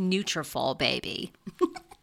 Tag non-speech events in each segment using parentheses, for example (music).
"Nutrafol, baby." (laughs)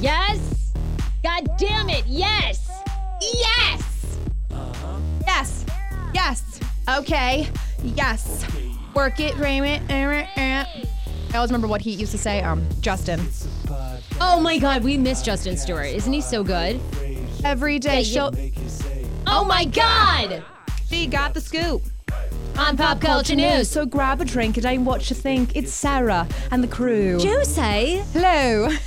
Yes. God damn it. Yes. Yes. Yes. Yes. Okay. Yes. Work it, Raymond. Eh, eh, eh. I always remember what he used to say. Um, Justin. Oh my God, we miss Justin Stewart. Isn't he so good? Every day Yeah, she'll. Oh my God. She got the scoop. On Pop Culture News. So grab a drink and don't watch a think. It's Sarah and the crew. Jose. Hello. (laughs)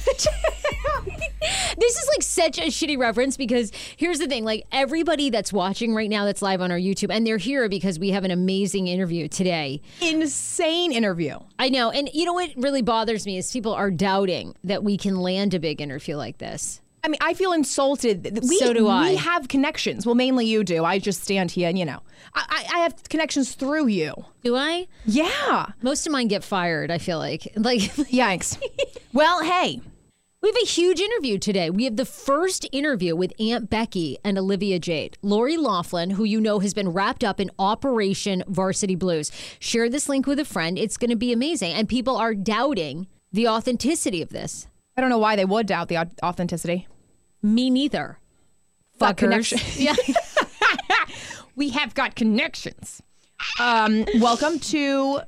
This is like such a shitty reference because here's the thing like everybody that's watching right now that's live on our YouTube and they're here because we have an amazing interview today. Insane interview. I know. And you know what really bothers me is people are doubting that we can land a big interview like this. I mean, I feel insulted. We, So do I. We have connections. Well, mainly you do. I just stand here and, you know, I, I have connections through you. Do I? Yeah. Most of mine get fired, I feel like. (laughs) Like Yikes. (laughs) well, hey, We have a huge interview today. We have the first interview with Aunt Becky and Olivia Jade. Lori Loughlin, who you know has been wrapped up in Operation Varsity Blues. Share this link with a friend. It's going to be amazing. And people are doubting the authenticity of this. I don't know why they would doubt the authenticity. Me neither. Fuckers. connection. (laughs) Yeah. (laughs) We have got connections. Um, welcome to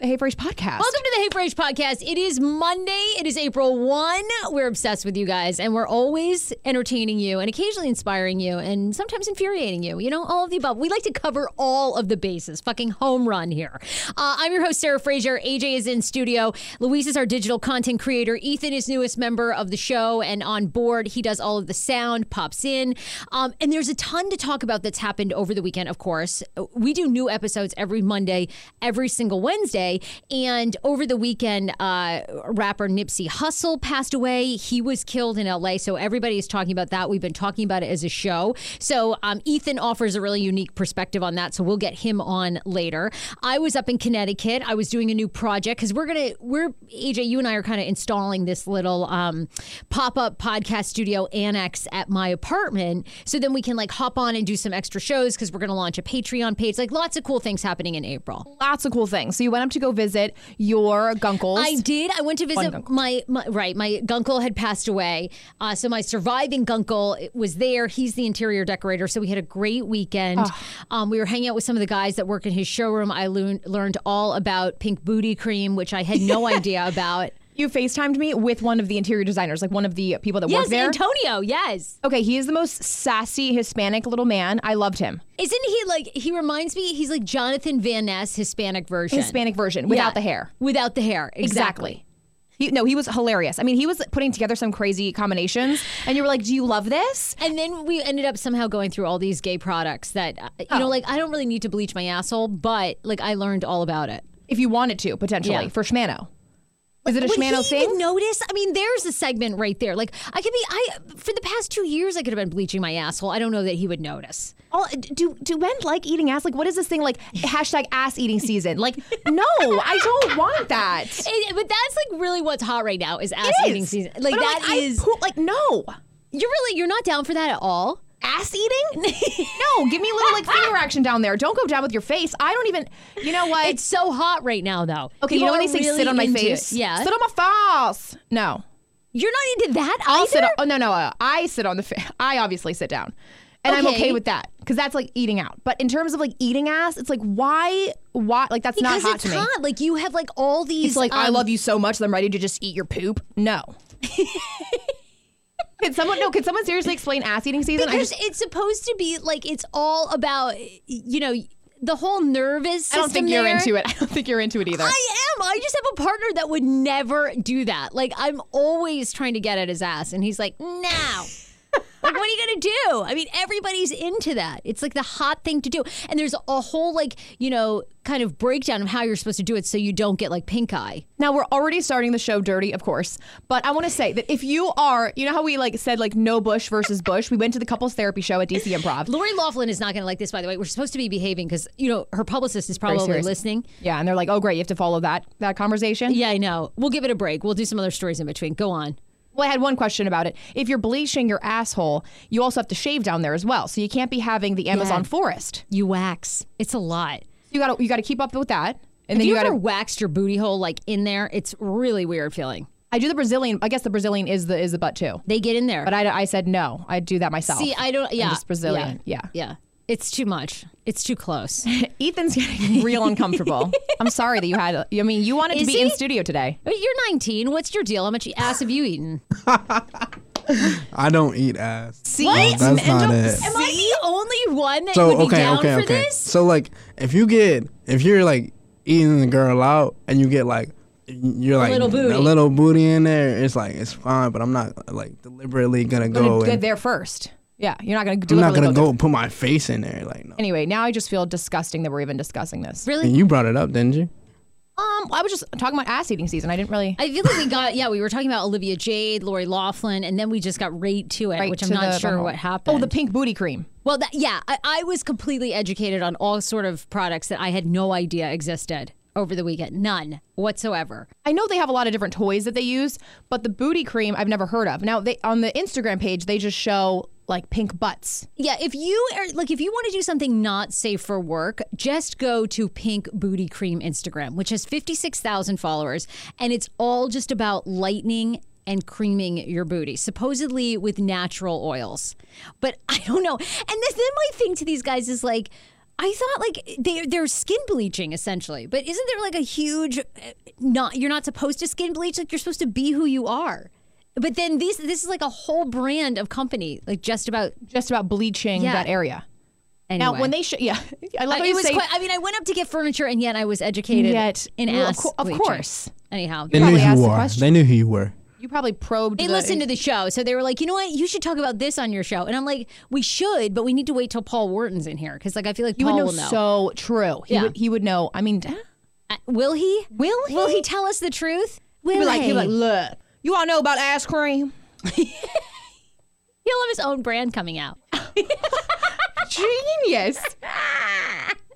the Hey Frase podcast. Welcome to the Hey Frase podcast. It is Monday. It is April 1. We're obsessed with you guys, and we're always entertaining you and occasionally inspiring you and sometimes infuriating you. You know, all of the above. We like to cover all of the bases. Fucking home run here. Uh, I'm your host, Sarah Fraser. AJ is in studio. Luis is our digital content creator. Ethan is newest member of the show and on board. He does all of the sound, pops in. Um, and there's a ton to talk about that's happened over the weekend, of course. We do new episodes every Monday, every single Wednesday. And over the weekend, uh, rapper Nipsey Hussle passed away. He was killed in LA. So everybody is talking about that. We've been talking about it as a show. So um, Ethan offers a really unique perspective on that. So we'll get him on later. I was up in Connecticut. I was doing a new project because we're going to, we're, AJ, you and I are kind of installing this little um, pop up podcast studio annex at my apartment. So then we can like hop on and do some extra shows because we're going to launch a Patreon page. Like lots of cool things happening in April. Lots of cool things. So you went up to go visit your gunkles. I did. I went to visit my, my right. My gunkle had passed away, uh, so my surviving gunkle was there. He's the interior decorator, so we had a great weekend. Um, we were hanging out with some of the guys that work in his showroom. I learned learned all about pink booty cream, which I had no (laughs) idea about. You FaceTimed me with one of the interior designers, like one of the people that Yes, work there. Antonio. Yes. okay, he is the most sassy Hispanic little man. I loved him. Isn't he like? He reminds me. He's like Jonathan Van Ness, Hispanic version. Hispanic version without Yeah. the hair. Without the hair. Exactly. He, no, he was hilarious. I mean, he was putting together some crazy combinations, and you were like, "Do you love this?" And then we ended up somehow going through all these gay products that, uh, you know, Oh. like I don't really need to bleach my asshole, but like I learned all about it. If you wanted to, potentially Yeah. for Schmano. Is it a he thing? even notice? I mean, there's a segment right there. Like I could be, I for the past two years I could have been bleaching my asshole. I don't know that he would notice. All, do do men like eating ass? Like, what is this thing like? hashtag ass eating season. Like, no, I don't want that. (laughs) And- but that's like really what's hot right now is ass It eating season. Like But that is I poop- like no you're really you're not down for that at all. Ass eating. (laughs) no, give me a little like finger action down there. Don't go down with your face. I don't even. You know what? It's so hot right now though. okay. You know when they say really sit on my into face? it. Yeah, sit on my face. No, you're not into that I'll either. sit. On, oh no no. Uh, I sit on the. Fa- (laughs) I obviously sit down. And I'm Okay. okay with that because that's like eating out. But in terms of like eating ass, it's like why, why? Like that's because not hot it's to me. hot. Like you have like all these. It's like I um, love you so much that I'm ready to just eat your poop. No. (laughs) Could someone no? Could someone seriously explain ass eating season? I because just it's supposed to be like it's all about you know the whole nervous I don't think you're there. into it. I don't think you're into it either. I am. I just have a partner that would never do that. Like I'm always trying to get at his ass, and he's like, "No." Like, what are you gonna do? I mean, everybody's into that. It's like the hot thing to do, and there's a whole like you know kind of breakdown of how you're supposed to do it so you don't get like pink eye. Now we're already starting the show dirty, of course. But I want to say that if you are, you know how we like said like no Bush versus Bush. We went to the couples therapy show at DC Improv. Lori Loughlin is not gonna like this, by the way. We're supposed to be behaving because you know her publicist is probably listening. Yeah, and they're like, oh great, you have to follow that that conversation. Yeah, I know. We'll give it a break. We'll do some other stories in between. Go on. Well, I had one question about it. If you're bleaching your asshole, you also have to shave down there as well. So you can't be having the Amazon forest. You wax. It's a lot. You got to you got to keep up with that. And Have then you, you, got ever waxed your booty hole like in there? It's really weird feeling. I do the Brazilian. I guess the Brazilian is the is the butt too. They get in there. But I, I said no. I do that myself. See, I don't. Yeah, just Brazilian. Yeah. yeah. It's too much. It's too close. (laughs) Ethan's getting real uncomfortable. (laughs) I'm sorry that you had. I mean, you wanted to Is be in he? studio today. Wait, You're 19. What's your deal? How much ass have you eaten? (laughs) I don't eat ass. See, That's not it. Am I the only one that So would be okay, down okay, for okay. this? So like, if you get, if you're like eating the girl out, and you get like, you're like little booty. a little booty in there, it's like it's fine. But I'm not like deliberately gonna gonna go. get there first. Yeah, you're not gonna. I'm not gonna there. go put my face in there. Like no. Anyway, now I just feel disgusting that we're even discussing this. Really? And you brought it up, didn't you? Um, I was just talking about ass eating season. I didn't really. I feel like we got yeah. We were talking about Olivia Jade, Lori Loughlin, and then we just got right to it, right which I'm not the sure butthole. what happened. Oh, the pink booty cream. Well, that, yeah, I, I was completely educated on all sort of products that I had no idea existed over the weekend. None whatsoever. I know they have a lot of different toys that they use, but the booty cream I've never heard of. Now they on the Instagram page they just show like pink butts. Yeah, if you are like if you want to do something not safe for work, just go to Pink Booty Cream Instagram, which has 56,000 followers, and it's all just about lightening and creaming your booty, supposedly with natural oils. But (laughs) I don't know. And this, then my thing to these guys is like, I thought like they they're skin bleaching essentially, but isn't there like a huge uh, not you're not supposed to skin bleach like you're supposed to be who you are. But then these this is like a whole brand of company like just about Just about bleaching Yeah. that area. anyway. Now, when they show, yeah, (laughs) I love Uh, how it you was say, quite, I mean I went up to get furniture and yet I was educated Yet- in well, of ass cour- of bleaching. course. Anyhow, They knew probably who asked you the are. question. They knew who you were. you probably probed. They the, listened to the show, so they were like, you know what, you should talk about this on your show. And I'm like, we should, but we need to wait till Paul Wharton's in here because, like, I feel like You would know, will know. so true. He Yeah. would. He would know. I mean, he'd Uh, will he? Will Will he? he tell us the truth? Will be like, he'd be like, look, you all know about ass cream? (laughs) He'll have his own brand coming out. (laughs) Genius. (laughs)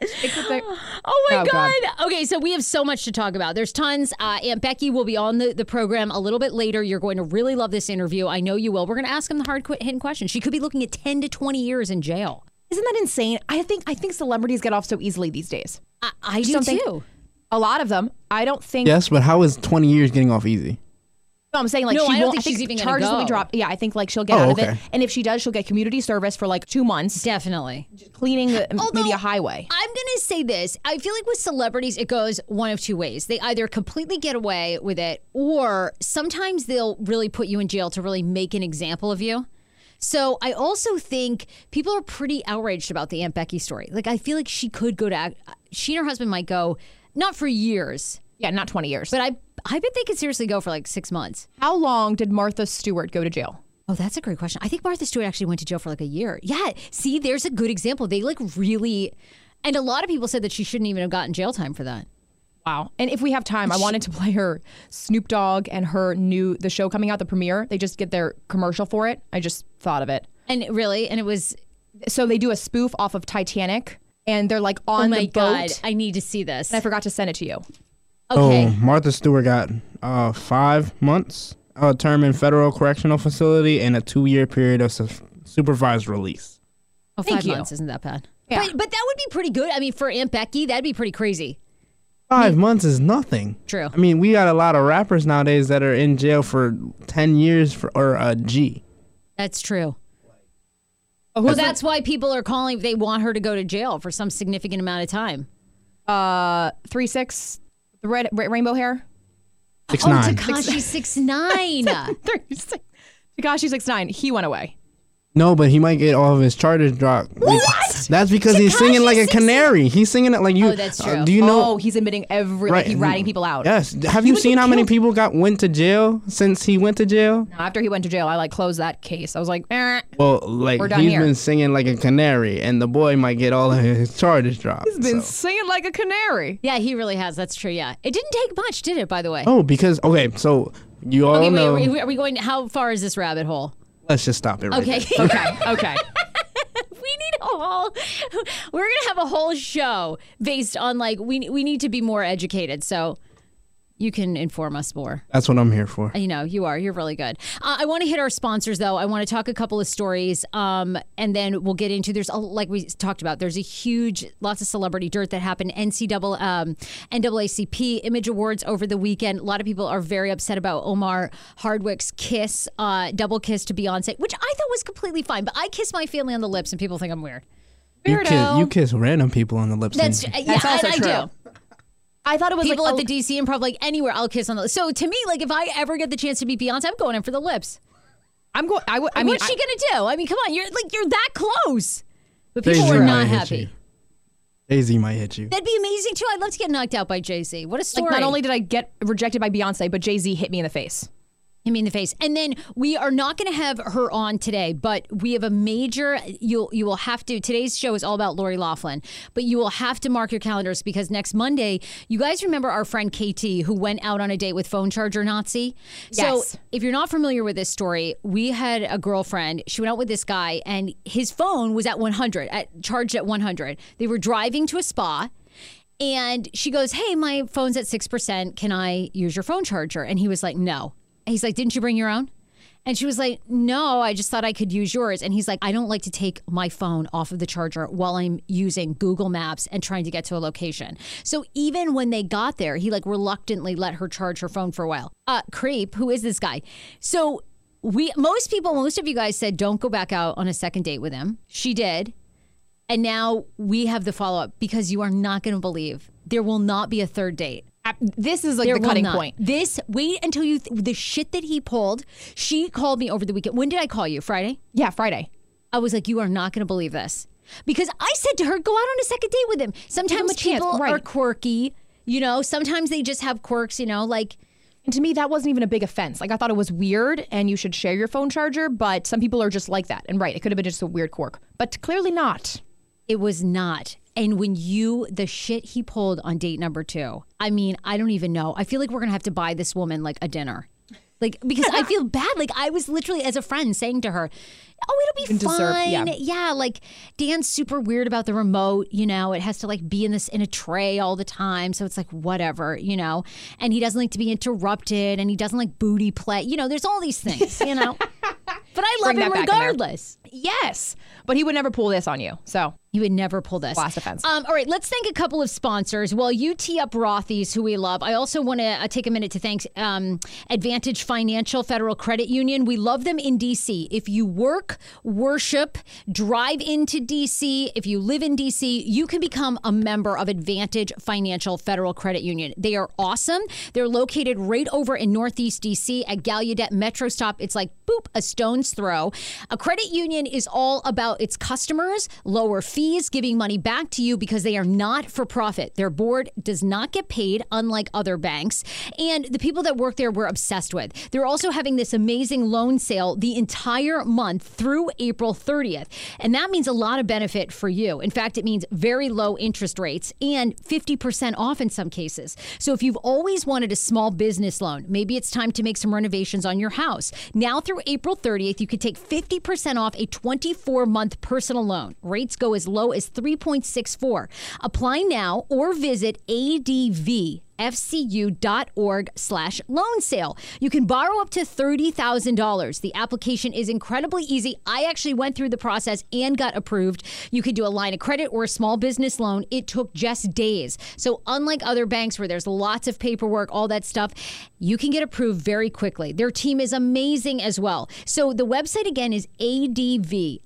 Oh my Oh, God. God. Okay, so we have so much to talk about. There's tons. Uh, Aunt Becky will be on the, the program a little bit later. You're going to really love this interview. I know you will. We're going to ask him the hard qu- hitting question. She could be looking at 10 to 20 years in jail. Isn't that insane? I think I think celebrities get off so easily these days. I, I do don't think- too. A lot of them. I don't think. Yes, but how is 20 years getting off easy? No, I'm saying like No, she I don't won't. think she's even gonna charges will be dropped. Yeah, I think like she'll get Oh, out of it, okay. and if she does, she'll get community service for like two months, Definitely. cleaning the, maybe a highway. I'm going to say this. I feel like with celebrities, it goes one of two ways. They either completely get away with it, or sometimes they'll really put you in jail to really make an example of you. So I also think people are pretty outraged about the Aunt Becky story. Like, I feel like she could go to, she and her husband might go, not for years, Yeah, not 20 years. but I, I bet they could seriously go for like six months. How long did Martha Stewart go to jail? Oh, that's a great question. I think Martha Stewart actually went to jail for like a year. Yeah. See, there's a good example. They like really, and a lot of people said that she shouldn't even have gotten jail time for that. Wow. And if we have time, I wanted to play her Snoop Dogg and her new the show coming out, the premiere. They just get their commercial for it. I just thought of it. And really, and it was So they do a spoof off of Titanic, and they're like oh on oh my the god, boat. I need to see this. I forgot to send it to you. Okay, Oh, Martha Stewart got uh, five months a term in federal correctional facility and a two-year period of su- supervised release. oh, thank five you. months isn't that bad? Yeah. But but that would be pretty good. I mean, for Aunt Becky, that'd be pretty crazy. Five months is nothing. True. I mean, we got a lot of rappers nowadays that are in jail for 10 years for or a G. That's true. Oh, Well, who's that's why people are calling. They want her to go to jail for some significant amount of time. uh three six, the red, red rainbow hair. Six Oh, nine. Tekashi six nine. (laughs) Three six. Tekashi six nine. He went away. No, but he might get all of his charges dropped. What? That's because he's singing like a Tekashi canary. He's singing it like you. Oh, that's uh, true. do you know? oh, he's admitting every. Like, he's ratting people out. Yes. Have you seen get how many people got went to jail since he went to jail? After he went to jail, I like closed that case. I was like, eh. Well, like We're done he's here. been singing like a canary, and the boy might get all of his charges dropped. he's been so. singing like a canary. yeah, he really has. That's true. Yeah, it didn't take much, did it? By the way. Oh, because okay, so you all okay, know. wait, wait, are we going? How far is this rabbit hole? Let's just stop it right Okay. there. (laughs) Okay, okay. (laughs) we need a whole we're gonna have a whole show based on like we we need to be more educated so you can inform us more That's what I'm here for. you know you are you're really good uh, i want to hit our sponsors though i want to talk a couple of stories um, and then we'll get into there's a, like we talked about there's a huge lots of celebrity dirt that happened ncaa um, naacp image awards over the weekend a lot of people are very upset about omari hardwick's kiss uh, double kiss to beyonce which i thought was completely fine but i kiss my family on the lips and people think i'm weird You kiss, you kiss random people on the lips. that's and- yeah, That's also and I true. do. I thought it was People like at a- the DC Improv, like anywhere, I'll kiss on the. Lips. So to me, like if I ever get the chance to meet Beyonce, I'm going in for the lips. I'm going. I mean, What's she I- gonna do? I mean, come on, you're like you're that close. But people Jay-Z were not happy. you. Jay Z might hit you. That'd be amazing too. I'd love to get knocked out by Jay Z. What a story! like not only did I get rejected by Beyonce, but Jay Z hit me in the face. Hit me in the face. And then we are not going to have her on today, but we have a major. You'll you will have to. Today's show is all about Lori Loughlin, but you will have to mark your calendars because next Monday, you guys remember our friend KT who went out on a date with phone charger Nazi. Yes. So if you're not familiar with this story, we had a girlfriend. She went out with this guy, and his phone was at 100, at charged at 100. They were driving to a spa. And she goes, Hey, my phone's at 6%. Can I use your phone charger? And he was like, No. He's like, Didn't you bring your own? And she was like, No, I just thought I could use yours. And he's like, I don't like to take my phone off of the charger while I'm using Google Maps and trying to get to a location. So even when they got there, he like reluctantly let her charge her phone for a while. Uh, creep, who is this guy? So we, most people, most of you guys said, Don't go back out on a second date with him. She did. And now we have the follow up because you are not going to believe there will not be a third date. This is like There the cutting point. This wait until you th- the shit that he pulled. She called me over the weekend. When did I call you? Friday. Yeah, Friday. I was like, you are not going to believe this because I said to her, go out on a second date with him. Sometimes people right. are quirky. You know, sometimes they just have quirks. You know, like And to me, that wasn't even a big offense. Like I thought it was weird, and you should share your phone charger. But some people are just like that. And right, it could have been just a weird quirk, but clearly not. It was not. And when you, the shit he pulled on date number two, I mean, I don't even know. I feel like we're going to have to buy this woman like a dinner. Like, because I feel bad. Like, I was literally, as a friend, saying to her, Oh, it'll be You deserve- fine. yeah. like Dan's super weird about the remote. You know, it has to like be in this in a tray all the time. So it's like, whatever, you know. And he doesn't like to be interrupted and he doesn't like booty play. You know, there's all these things, you know. (laughs) but I love Bring him that back in there. regardless. Yes, but he would never pull this on you. So You would never pull this. Last offense. Um, all right, let's thank a couple of sponsors. While you tee up Rothy's, who we love, I also want to uh, take a minute to thank um, Advantage Financial Federal Credit Union. We love them in DC. If you work, worship, drive into DC, if you live in DC, you can become a member of Advantage Financial Federal Credit Union. They are awesome. They're located right over in Northeast DC at Gallaudet Metro Stop. It's like boop, a stone's throw. A credit union is all about its customers, lower fees, giving money back to you because they are not for profit. Their board does not get paid, unlike other banks. And the people that work there we're obsessed with. They're also having this amazing loan sale the entire month through April 30th. And that means a lot of benefit for you. In fact, it means very low interest rates and 50% off in some cases. So if you've always wanted a small business loan, maybe it's time to make some renovations on your house. Now through April 30th, you could take 50% off a 24 month personal loan. Rates go as low as 3.64. Apply now or visit ADV fcu.org slash loan sale. You can borrow up to $30,000. The application is incredibly easy. I actually went through the process and got approved. You could do a line of credit or a small business loan. It took just days. So unlike other banks where there's lots of paperwork, all that stuff, you can get approved very quickly. Their team is amazing as well. So the website again is advfcu.org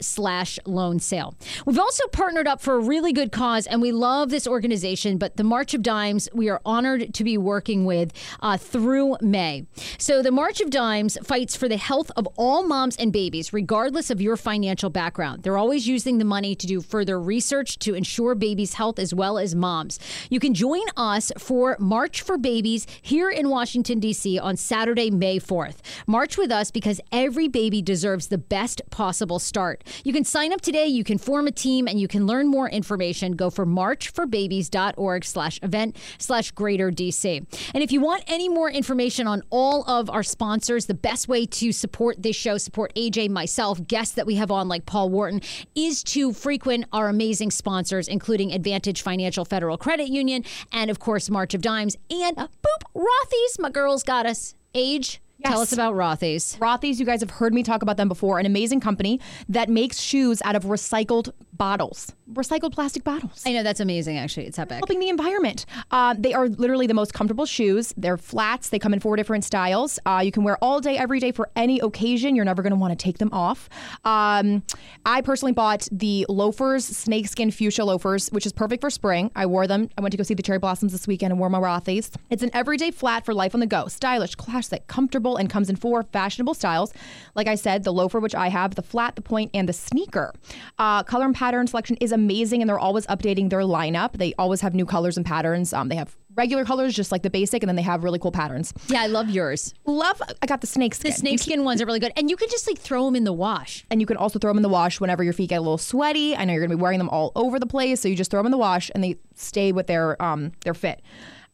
slash loan sale. We've also partnered up for a really good cause and we love this organization, but the March of Dimes, we are honored to be working with uh, through May. So the March of Dimes fights for the health of all moms and babies, regardless of your financial background. They're always using the money to do further research to ensure babies' health as well as moms. You can join us for March for Babies here in Washington, D.C. on Saturday, May 4th. March with us because every baby deserves the best possible start. You can sign up today, you can form a team, and you can learn more information. Go for marchforbabies.org slash event slash greater DC. And if you want any more information on all of our sponsors, the best way to support this show, support AJ, myself, guests that we have on like Paul Wharton, is to frequent our amazing sponsors, including Advantage Financial Federal Credit Union and, of course, March of Dimes and uh, boop, Rothy's. My girls got us. AJ, tell us about Rothy's. Rothy's, you guys have heard me talk about them before. An amazing company that makes shoes out of recycled bottles, recycled plastic bottles. I know that's amazing, actually. It's epic. helping the environment. Uh, they are literally the most comfortable shoes. They're flats. They come in four different styles. Uh, you can wear all day, every day for any occasion. You're never going to want to take them off. Um, I personally bought the loafers, snakeskin fuchsia loafers, which is perfect for spring. I wore them. I went to go see the cherry blossoms this weekend and wore my Rothy's. It's an everyday flat for life on the go. Stylish, classic, comfortable, and comes in four fashionable styles. Like I said, the loafer, which I have, the flat, the point, and the sneaker. Uh, color and pattern selection is amazing, and they're always updating their lineup. They always have new colors and patterns. Um, they have regular colors, just like the basic, and then they have really cool patterns. Yeah, I love yours. Love, I got the snakeskin. The snakeskin ones are really good. And you can just like throw them in the wash. and you can also throw them in the wash whenever your feet get a little sweaty. I know you're to be wearing them all over the place, so you just throw them in the wash and they stay with their um their fit.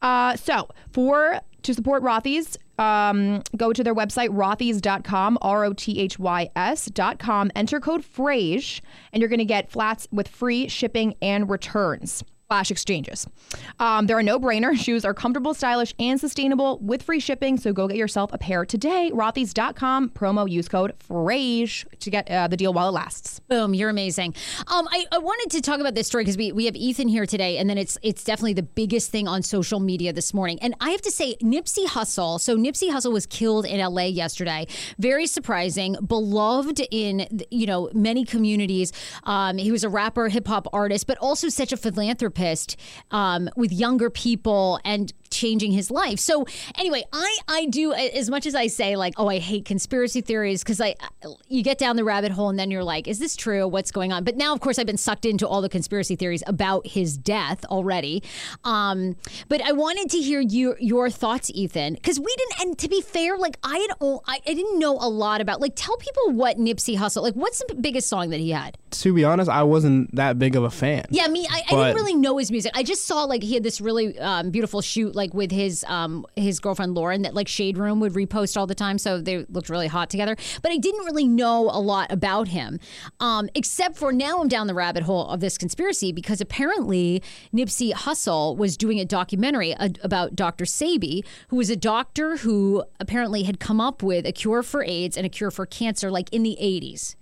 Uh, so for to support Rothy's, um, go to their website rothys.com, r o t h y s.com. Enter code FRASE, and you're going to get flats with free shipping and returns. Flash exchanges. Um, they're a no brainer. (laughs) Shoes are comfortable, stylish, and sustainable with free shipping. So go get yourself a pair today. Rothys.com, promo use code FRASE to get uh, the deal while it lasts. Boom, you're amazing. Um, I, I wanted to talk about this story because we, we have Ethan here today, and then it's it's definitely the biggest thing on social media this morning. And I have to say, Nipsey Hussle. So Nipsey Hussle was killed in LA yesterday. Very surprising, beloved in you know many communities. Um, he was a rapper, hip hop artist, but also such a philanthropist um, with younger people and changing his life. So anyway, I I do as much as I say like oh I hate conspiracy theories because I you get down the rabbit hole and then you're like is this true what's going on? But now of course I've been sucked into all the conspiracy theories about his death already. Um, but I wanted to hear your your thoughts, Ethan, because we didn't. And to be fair, like I had oh, I, I didn't know a lot about like tell people what Nipsey Hussle like what's the biggest song that he had? To be honest, I wasn't that big of a fan. Yeah, me I, I didn't really know his music. I just saw like he had this really um, beautiful shoot like with his um, his girlfriend Lauren that like Shade Room would repost all the time, so they looked really hot together. But I didn't really know a lot about him, um, except for now I'm down the rabbit hole of this conspiracy because apparently Nipsey Hussle was doing a documentary about Dr. Sebi, who was a doctor who apparently had come up with a cure for AIDS and a cure for cancer like in the 80s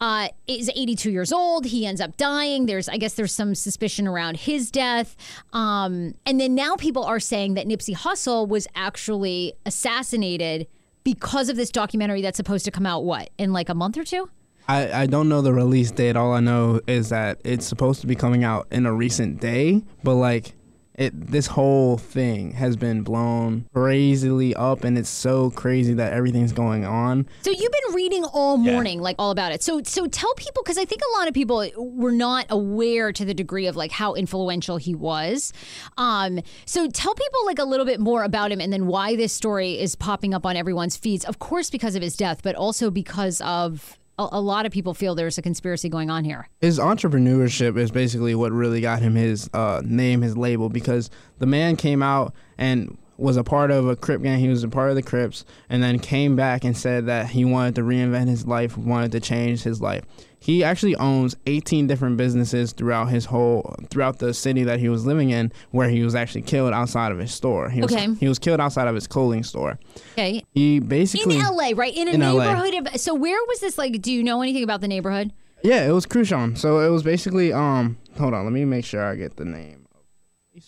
uh, is 82 years old. He ends up dying. There's, I guess, there's some suspicion around his death. Um, and then now people are saying that Nipsey Hussle was actually assassinated because of this documentary that's supposed to come out what in like a month or two. I, I don't know the release date. All I know is that it's supposed to be coming out in a recent day, but like it this whole thing has been blown crazily up and it's so crazy that everything's going on. So you've been reading all morning yeah. like all about it. So so tell people because i think a lot of people were not aware to the degree of like how influential he was. Um so tell people like a little bit more about him and then why this story is popping up on everyone's feeds of course because of his death but also because of a, a lot of people feel there's a conspiracy going on here. His entrepreneurship is basically what really got him his uh, name, his label, because the man came out and was a part of a Crip gang. He was a part of the Crips, and then came back and said that he wanted to reinvent his life, wanted to change his life. He actually owns 18 different businesses throughout his whole throughout the city that he was living in, where he was actually killed outside of his store. He was, okay. He was killed outside of his clothing store. Okay. He basically in LA, right? In a in neighborhood LA. of. So where was this? Like, do you know anything about the neighborhood? Yeah, it was Crucian. So it was basically um. Hold on, let me make sure I get the name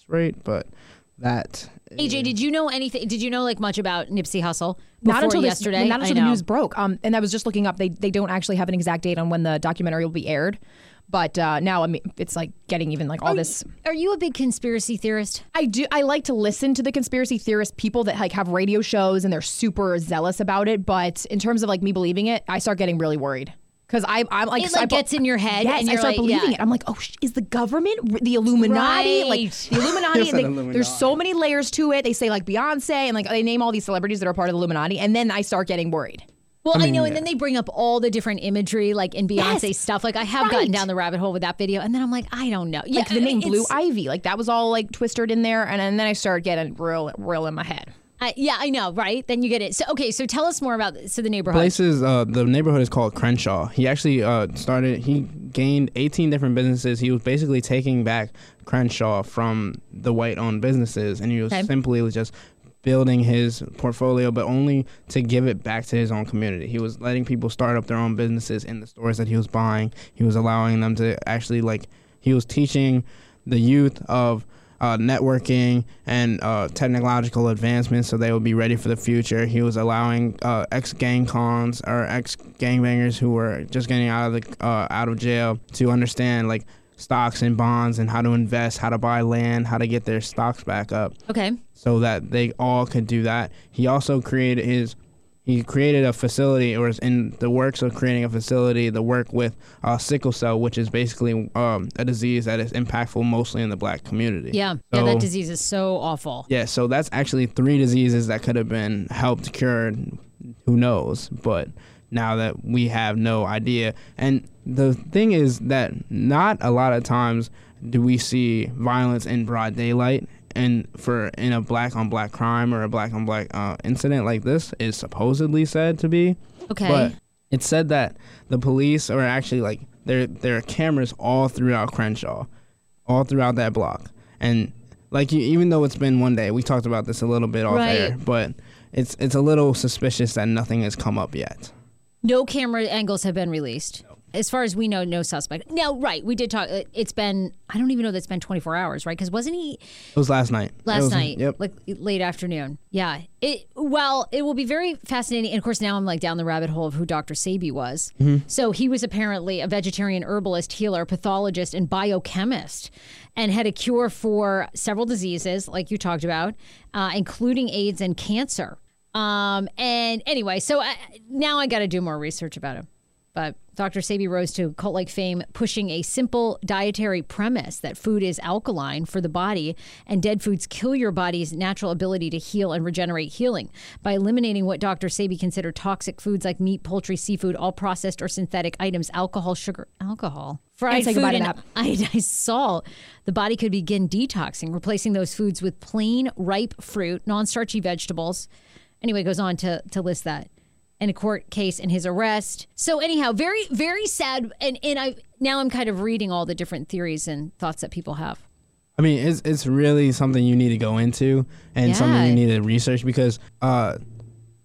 right, but that AJ, did you know anything? Did you know like much about Nipsey Hussle not until yesterday? This, not until the news broke. Um, and I was just looking up. They they don't actually have an exact date on when the documentary will be aired. But uh, now I mean, it's like getting even like all are this. You, are you a big conspiracy theorist? I do. I like to listen to the conspiracy theorist people that like have radio shows and they're super zealous about it. But in terms of like me believing it, I start getting really worried because I'm, I'm like, it like I, gets in your head. Yes, and I start like, believing yeah. it. I'm like, oh, sh- is the government the Illuminati? Right. Like the Illuminati. (laughs) they, Illuminati. There's so many layers to it. They say like Beyonce and like they name all these celebrities that are part of the Illuminati, and then I start getting worried. Well, I, mean, I know, yeah. and then they bring up all the different imagery, like in Beyonce yes, stuff. Like I have right. gotten down the rabbit hole with that video, and then I'm like, I don't know. Yeah, like the name Blue Ivy, like that was all like twisted in there, and, and then I started getting real, real in my head. Uh, yeah, I know, right? Then you get it. So okay, so tell us more about so the neighborhood. Places, uh, the neighborhood is called Crenshaw. He actually uh, started. He gained 18 different businesses. He was basically taking back Crenshaw from the white-owned businesses, and he was okay. simply just building his portfolio, but only to give it back to his own community. He was letting people start up their own businesses in the stores that he was buying. He was allowing them to actually like. He was teaching the youth of uh, networking and uh, technological advancements so they would be ready for the future. He was allowing uh, ex gang cons or ex gangbangers who were just getting out of the uh, out of jail to understand like stocks and bonds and how to invest, how to buy land, how to get their stocks back up. Okay. So that they all could do that. He also created his he created a facility or is in the works of creating a facility to work with uh, sickle cell which is basically um, a disease that is impactful mostly in the black community. Yeah. So, yeah that disease is so awful. Yeah so that's actually three diseases that could have been helped cured who knows? But now that we have no idea and the thing is that not a lot of times do we see violence in broad daylight and for in a black on black crime or a black on black uh, incident like this is supposedly said to be. Okay. But it's said that the police are actually like there there are cameras all throughout Crenshaw, all throughout that block. And like you, even though it's been one day, we talked about this a little bit off Right. air, but it's it's a little suspicious that nothing has come up yet. No camera angles have been released. As far as we know, no suspect. Now, right, we did talk. it- It's been, I don't even know that it's been 24 hours, right? Because wasn't he It was last night. Last was- night, Yep. like late afternoon? Yeah. It well, it will be very fascinating. And of course, now I'm like down the rabbit hole of who Dr. Sebi was. So he was apparently a vegetarian herbalist, healer, pathologist, and biochemist, and had a cure for several diseases, like you talked about, uh, including AIDS and cancer. Um, and anyway, so I, now I got to do more research about him. But Dr. Sebi rose to cult like fame, pushing a simple dietary premise that food is alkaline for the body and dead foods kill your body's natural ability to heal and regenerate healing. By eliminating what Dr. Sebi considered toxic foods like meat, poultry, seafood, all processed or synthetic items, alcohol, sugar, alcohol, fried food, and (laughs) iodized salt, the body could begin detoxing, replacing those foods with plain, ripe fruit, non starchy vegetables. Anyway, it goes on to, to list that in a court case and his arrest. So anyhow, very, very sad. And, and I now I'm kind of reading all the different theories and thoughts that people have. I mean, it's it's really something you need to go into and something you need to research because uh,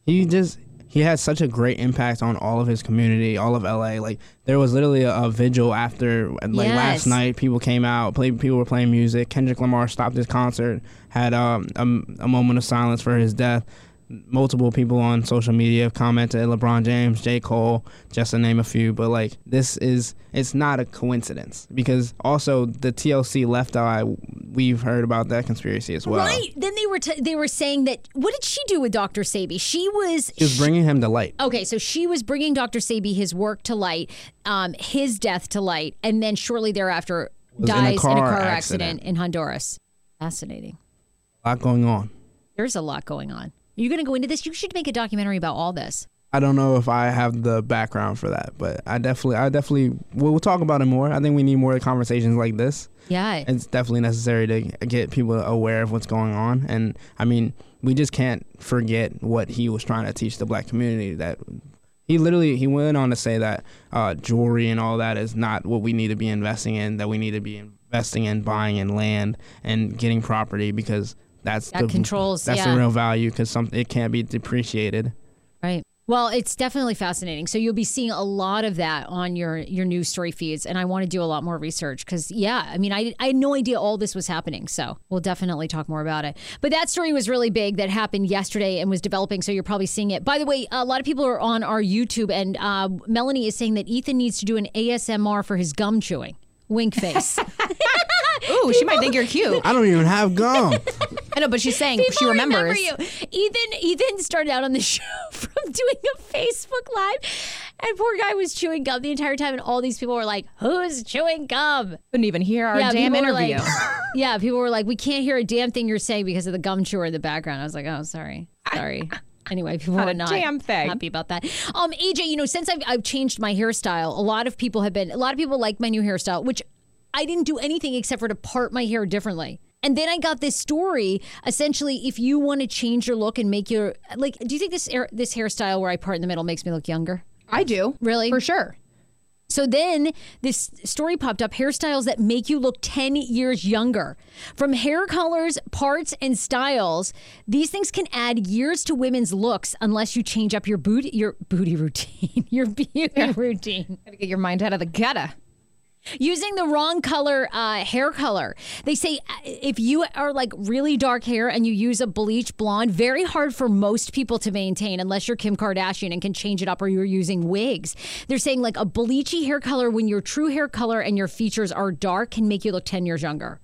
he just he had such a great impact on all of his community, all of LA. Like there was literally a, a vigil after like Yes. last night. People came out, played. People were playing music. Kendrick Lamar stopped his concert, had um, a, a moment of silence for his death. Multiple people on social media have commented LeBron James, J. Cole, just to name a few. But like this is it's not a coincidence because also the TLC Left Eye we've heard about that conspiracy as well. Right. Then they were t- they were saying that what did she do with Dr. Sebi? She was She was bringing him to light. Okay, so she was bringing Dr. Sebi his work to light, um, his death to light, and then shortly thereafter Was in a dies in a car car, accident. accident in Honduras. Fascinating. A lot going on. There's a lot going on. You're going to go into this. You should make a documentary about all this. I don't know if I have the background for that, but I definitely, I definitely, we'll, we'll talk about it more. I think we need more conversations like this. Yeah. It's definitely necessary to get people aware of what's going on. And I mean, we just can't forget what he was trying to teach the black community. That he literally, he went on to say that uh, jewelry and all that is not what we need to be investing in. That we need to be investing in buying in land and getting property because that's That the controls, That's yeah. the real value because something it can't be depreciated. Right. Well, it's definitely fascinating. So you'll be seeing a lot of that on your your news story feeds, and I want to do a lot more research because, yeah, I mean, I, I had no idea all this was happening. So we'll definitely talk more about it. But that story was really big that happened yesterday and was developing. So you're probably seeing it. By the way, a lot of people are on our YouTube, and uh, Melanie is saying that Ethan needs to do an ASMR for his gum chewing. Wink face. (laughs) Ooh, she might think you're cute. I don't even have gum. (laughs) I know, but she's saying she People remember remembers. you. Ethan Ethan started out on the (laughs) show from doing a Facebook live, and poor guy was chewing gum the entire time, and all these people were like, "Who's chewing gum?" Couldn't even hear our damn interview. Like, (laughs) yeah, people were like, "We can't hear a damn thing you're saying because of the gum chewer in the background." I was like, "Oh, sorry, sorry." Anyway, people Not were a not damn thing. happy about that. Um, AJ, you know, since I've, I've changed my hairstyle, a lot of people have been, a lot of people like my new hairstyle, which I didn't do anything except for to part my hair differently. And then I got this story. Essentially, if you want to change your look and make your like, do you think this this hairstyle where I part in the middle makes me look younger? I do. Really? For sure. So then this story popped up hairstyles that make you look 10 years younger. From hair colors, parts, and styles, these things can add years to women's looks unless you change up your booty your booty routine, (laughs) your beauty routine. Gotta get your mind out of the gutter. Using the wrong color uh, hair color. They say uh, if you are like really dark hair and you use a bleach blonde, very hard for most people to maintain unless you're Kim Kardashian and can change it up or you're using wigs. They're saying like a bleachy hair color when your true hair color and your features are dark can make you look 10 years younger.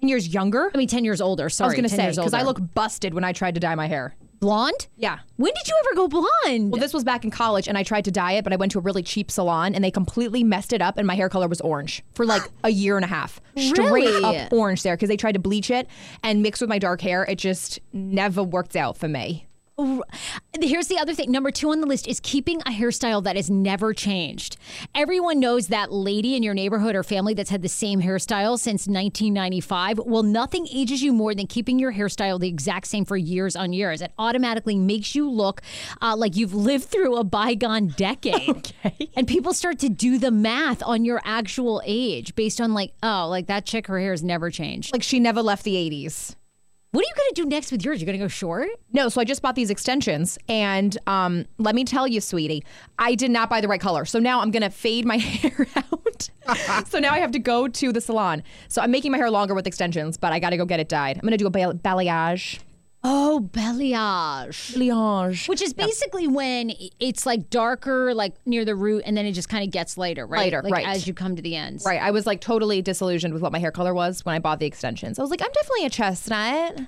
10 years younger? I mean 10 years older. Sorry. I was going to say, because I look busted when I tried to dye my hair. Blonde? Yeah. When did you ever go blonde? Well, this was back in college, and I tried to dye it, but I went to a really cheap salon, and they completely messed it up, and my hair color was orange for like (gasps) a year and a half. Straight Really? up orange there, because they tried to bleach it and mix with my dark hair. It just never worked out for me. Here's the other thing. Number two on the list is keeping a hairstyle that has never changed. Everyone knows that lady in your neighborhood or family that's had the same hairstyle since 1995. Well, nothing ages you more than keeping your hairstyle the exact same for years on years. It automatically makes you look uh, like you've lived through a bygone decade. (laughs) okay. And people start to do the math on your actual age based on like, oh, like that chick, her hair has never changed. Like she never left the 80s. What are you going to do next with yours? You're going to go short? No, so I just bought these extensions, and um, let me tell you, sweetie, I did not buy the right color. So now I'm going to fade my (laughs) hair out. (laughs) so now I have to go to the salon. So I'm making my hair longer with extensions, but I got to go get it dyed. I'm going to do a balayage. Oh, balayage. Balayage. Which is basically yep. when it's like darker, like near the root, and then it just kind of gets lighter, right? Lighter, like right. As you come to the ends. Right. I was like totally disillusioned with what my hair color was when I bought the extensions. I was like, I'm definitely a chestnut.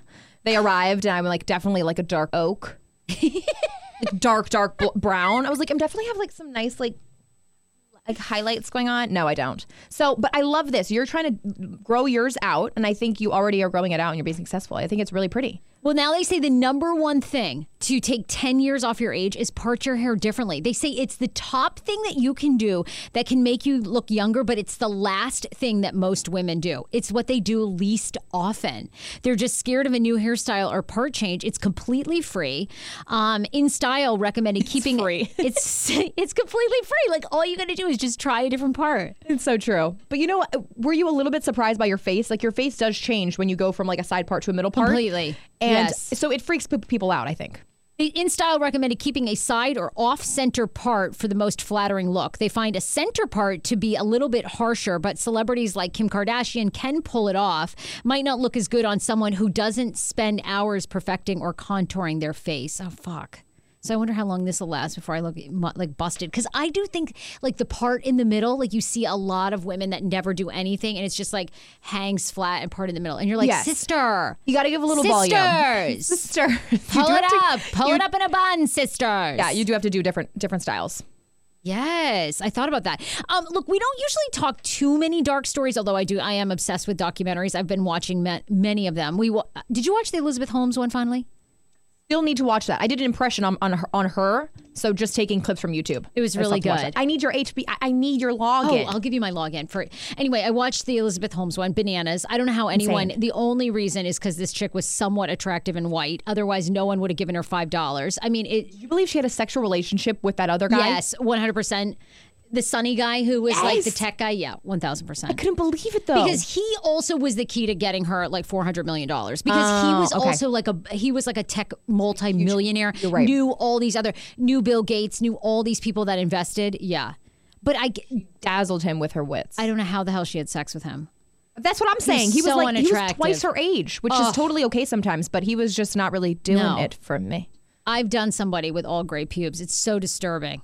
They arrived, and I'm like definitely like a dark oak. (laughs) like dark, dark bl- brown. I was like, I'm definitely have like some nice, like, like highlights going on? No, I don't. So, but I love this. You're trying to grow yours out, and I think you already are growing it out and you're being successful. I think it's really pretty. Well, now they say the number one thing to take 10 years off your age is part your hair differently. They say it's the top thing that you can do that can make you look younger, but it's the last thing that most women do. It's what they do least often. They're just scared of a new hairstyle or part change. It's completely free. Um, in style, recommended keeping free. (laughs) it's it's completely free. Like all you got to do is just try a different part. It's so true. But you know, were you a little bit surprised by your face? Like your face does change when you go from like a side part to a middle part. Completely. And yes. so it freaks people out, I think. In Style recommended keeping a side or off center part for the most flattering look. They find a center part to be a little bit harsher, but celebrities like Kim Kardashian can pull it off. Might not look as good on someone who doesn't spend hours perfecting or contouring their face. Oh, fuck. So I wonder how long this will last before I look like busted. Because I do think like the part in the middle, like you see a lot of women that never do anything, and it's just like hangs flat and part in the middle, and you're like, yes. sister, you got to give a little sisters. volume, (laughs) sister, (laughs) pull it up, to, pull you, it up in a bun, sisters. Yeah, you do have to do different different styles. Yes, I thought about that. Um, look, we don't usually talk too many dark stories, although I do. I am obsessed with documentaries. I've been watching many of them. We did you watch the Elizabeth Holmes one finally? Still need to watch that. I did an impression on on her, on her so just taking clips from YouTube. It was really good. I need your HB. I need your login. Oh, I'll give you my login for. Anyway, I watched the Elizabeth Holmes one, Bananas. I don't know how anyone. Insane. The only reason is because this chick was somewhat attractive and white. Otherwise, no one would have given her five dollars. I mean, it, you believe she had a sexual relationship with that other guy? Yes, one hundred percent the sunny guy who was yes. like the tech guy? Yeah, one thousand percent. I couldn't believe it though because he also was the key to getting her like four hundred million dollars because he oh, was okay. also like a he was like a tech multi-millionaire. You're right. Knew all these other knew Bill Gates, knew all these people that invested. Yeah, but I dazzled him with her wits. I don't know how the hell she had sex with him. That's what I'm saying. He was, was like he was twice her age, which is totally okay sometimes, but he was just not really doing no. it for me. I've done somebody with all gray pubes. It's so disturbing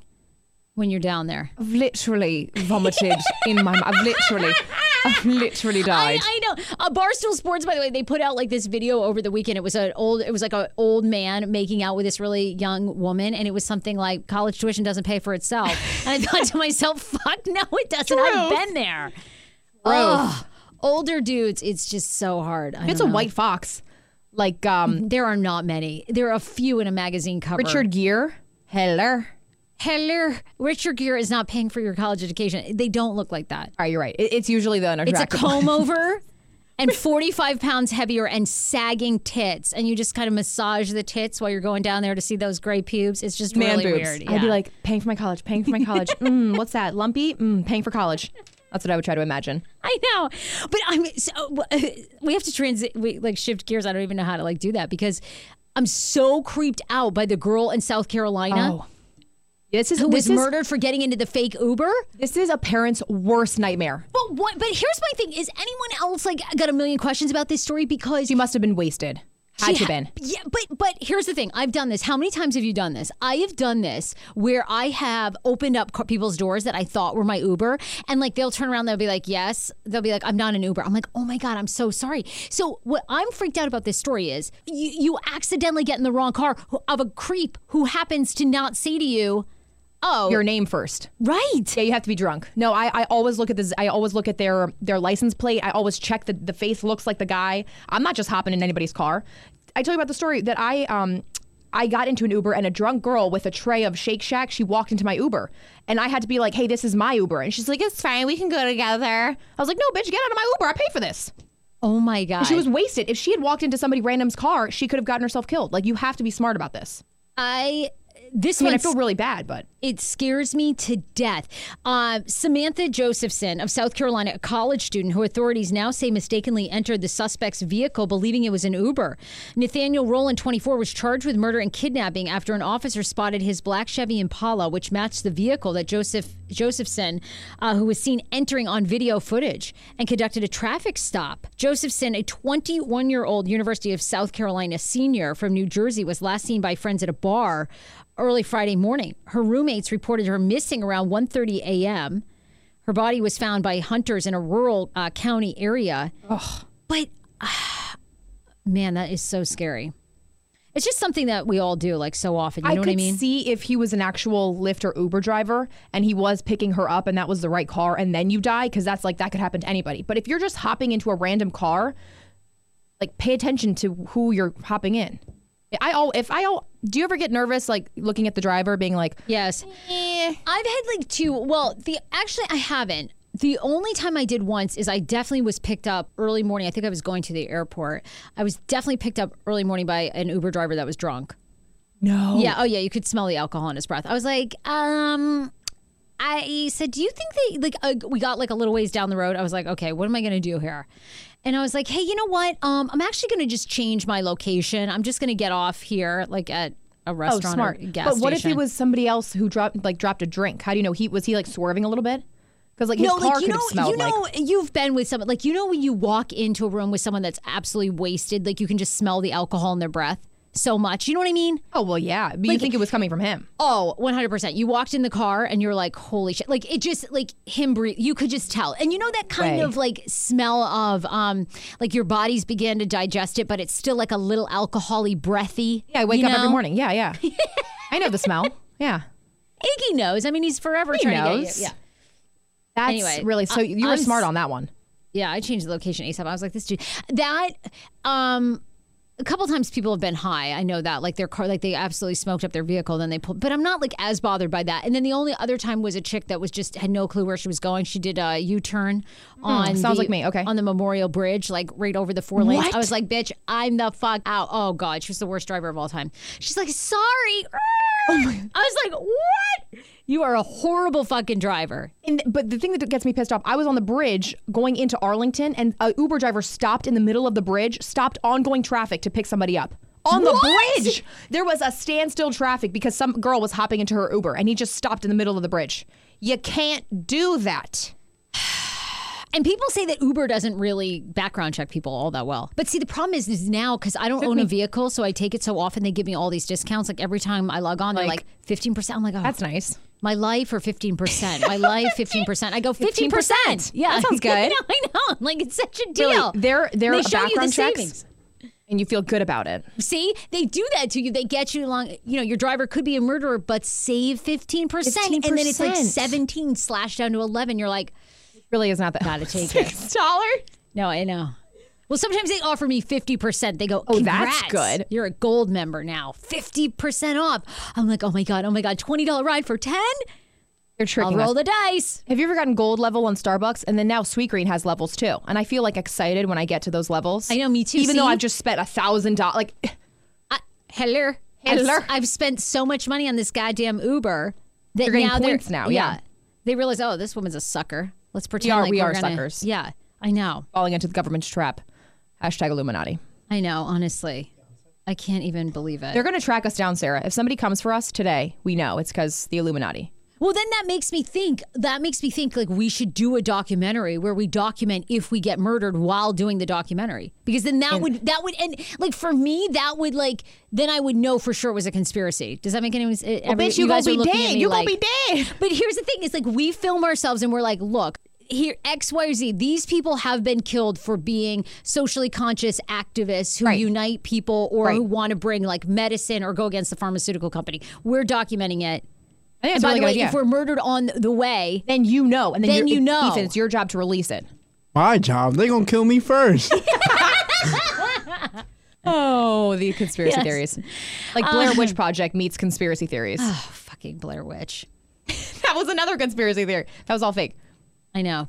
when you're down there? I've literally vomited in my. mouth. I've literally. I've literally died. I, I know. Uh, Barstool Sports, by the way, they put out like this video over the weekend. It was an old. It was like an old man making out with this really young woman, and it was something like college tuition doesn't pay for itself. and I thought to (laughs) myself, "Fuck no, it doesn't." Truth. I've been there. Oh, older dudes, it's just so hard. I it's a white fox. Like um, there are not many. There are a few in a magazine cover. Richard Gere, Heller. Hello, Richard Gere is not paying for your college education. They don't look like that. All right, you're right. it's usually the unattractive. It's a comb (laughs) over and 45 pounds heavier and sagging tits, and you just kind of massage the tits while you're going down there to see those gray pubes. It's just Man really boobs. weird. Yeah. I'd be like, paying for my college, paying for my college. (laughs) mm, what's that? Lumpy? Mm, paying for college. That's what I would try to imagine. I know, but I mean, so, we have to transit, we like shift gears. I don't even know how to like do that because I'm so creeped out by the girl in South Carolina. Oh this is who this was is, murdered for getting into the fake Uber. This is a parent's worst nightmare. But what? But here's my thing: is anyone else like got a million questions about this story because she must have been wasted. Had to ha- been. Yeah, but but here's the thing. I've done this. How many times have you done this? I have done this where I have opened up people's doors that I thought were my Uber, and like they'll turn around, they'll be like, "Yes," they'll be like, "I'm not an Uber." I'm like, "Oh my god, I'm so sorry." So what I'm freaked out about this story is you you accidentally get in the wrong car of a creep who happens to not say to you Oh, your name first. Right. Yeah, you have to be drunk. No, I, I always look at this. I always look at their their license plate. I always check that the face looks like the guy. I'm not just hopping in anybody's car. I tell you about the story that I um I got into an Uber and a drunk girl with a tray of Shake Shack, she walked into my Uber. And I had to be like, hey, this is my Uber. And she's like, it's fine. We can go together. I was like, no, bitch, get out of my Uber. I pay for this. Oh my god. She was wasted. If she had walked into somebody random's car, she could have gotten herself killed. Like, you have to be smart about this. I this I mean, I feel really bad, but it scares me to death. Uh, Samantha Josephson of South Carolina, a college student who authorities now say mistakenly entered the suspect's vehicle believing it was an Uber. Nathaniel Rowland, 24, was charged with murder and kidnapping after an officer spotted his black Chevy Impala, which matched the vehicle that Joseph Josephson, uh, who was seen entering on video footage, and conducted a traffic stop. Josephson, a 21 year old University of South Carolina senior from New Jersey, was last seen by friends at a bar early Friday morning. Her roommates reported her missing around 1:30 a.m. Her body was found by hunters in a rural uh, county area. But ah, (sighs) man, that is so scary. It's just something that we all do like so often. You know I what I mean? see if he was an actual Lyft or Uber driver and he was picking her up and that was the right car and then you die because that's like that could happen to anybody. But if you're just hopping into a random car, like pay attention to who you're hopping in. I all if I all do you ever get nervous like looking at the driver being like Yes. eh, I've had like two. Well, the actually I haven't. The only time I did once is I definitely was picked up early morning. I think I was going to the airport. I was definitely picked up early morning by an Uber driver that was drunk. no Yeah. Oh, yeah. You could smell the alcohol in his breath. I was like, um, I said, do you think they like? Uh, we got like a little ways down the road. I was like, okay, what am I gonna do here? And I was like, hey, you know what? Um, I'm actually gonna just change my location. I'm just gonna get off here, like at a Oh, restaurant smart. or gas But what if it was somebody else who dropped like dropped a drink? How do you know he was he like swerving a little bit? Because like his no, car like you could know, have smelled you know, like you've been with someone like you know when you walk into a room with someone that's absolutely wasted, like you can just smell the alcohol in their breath so much. You know what I mean? oh well yeah, but you think it was coming from him? Oh, 100%. You walked in the car and you're like, holy shit. Like, it just, like, him breathe, you could just tell. And you know that kind Way. of like smell of, um, like your body's began to digest it, but it's still like a little alcoholy, breathy. Yeah, I wake up every morning. Yeah, yeah. (laughs) I know the smell. Yeah. Iggy knows. I mean, he's forever He trying knows. to get you. Yeah. That's Anyway, really so I- you were I'm smart on that one. Yeah, I changed the location ASAP. I was like, this dude. That, um, a couple times people have been high. I know that, like their car, like they absolutely smoked up their vehicle. Then they pulled, but I'm not like as bothered by that. And then the only other time was a chick that was just had no clue where she was going. She did a U-turn on Hmm, sounds the- like me. Okay. on the Memorial Bridge, like right over the four lanes. What? I was like, bitch, I'm the fuck out. Oh god, she was the worst driver of all time. She's like, sorry. Oh I was like, what? You are a horrible fucking driver. And, but the thing that gets me pissed off, I was on the bridge going into Arlington, and a Uber driver stopped in the middle of the bridge, stopped ongoing traffic to pick somebody up. On the What? bridge, there was a standstill traffic because some girl was hopping into her Uber, and he just stopped in the middle of the bridge. You can't do that. And people say that Uber doesn't really background check people all that well. But see, the problem is, is now because I don't own a vehicle, so I take it so often. They give me all these discounts. Like every time I log on, they're like Like- fifteen percent. I'm like, oh, That's nice. my life or fifteen percent. My life fifteen percent. I go (laughs) fifteen 15%. Yeah, That (laughs) sounds good. I know. I know. I'm like it's such a deal. Really, they're they're they show you the background checks, savings. and you feel good about it. See, they do that to you. They get you along. You know, your driver could be a murderer, but save fifteen percent, and then it's like 15%. seventeen slashed down to eleven. You're like, Really is not that. gotta (laughs) take it. Six dollars. No, I know. Well, sometimes they offer me 50%. They go, Oh, that's good." You're a gold member now. 50% off. I'm like, oh my God, oh my God, $20 ride for 10? They're tricking I'll roll us. the dice. Have you ever gotten gold level on Starbucks? And then now Sweetgreen has levels too. And I feel like excited when I get to those levels. I know, me too. Even though I've just spent a thousand dollars. Like, (laughs) I, hello. Hello. I've, I've spent so much money on this goddamn Uber that You're now they're- points now, yeah. They realize, oh, this woman's a sucker. Let's pretend we are- like we are gonna- suckers. Yeah, I know. falling into the government's trap. Hashtag Illuminati. I know, honestly. I can't even believe it. They're going to track us down, Sarah. If somebody comes for us today, we know it's because the Illuminati. Well, then that makes me think. That makes me think like we should do a documentary where we document if we get murdered while doing the documentary, because then that would that would and like for me that would like then I would know for sure it was a conspiracy. Does that make any sense? Every- bitch, you guys gonna are be dead. You gonna be dead. But here's the thing: is like we film ourselves and we're like, look. Here, X, Y, or Z. These people have been killed for being socially conscious activists who Right. unite people or Right. who want to bring like medicine or go against the pharmaceutical company. We're documenting it. I think And by really the way, idea. if we're murdered on the way, then you know, and then, Then you're- know. Ethan, it's your job to release it. My job. They gonna kill me first. (laughs) (laughs) Oh, the conspiracy Yes. theories. Like Blair Witch uh, Project meets conspiracy theories. Oh, fucking Blair Witch. (laughs) that was another conspiracy theory. That was all fake. I know.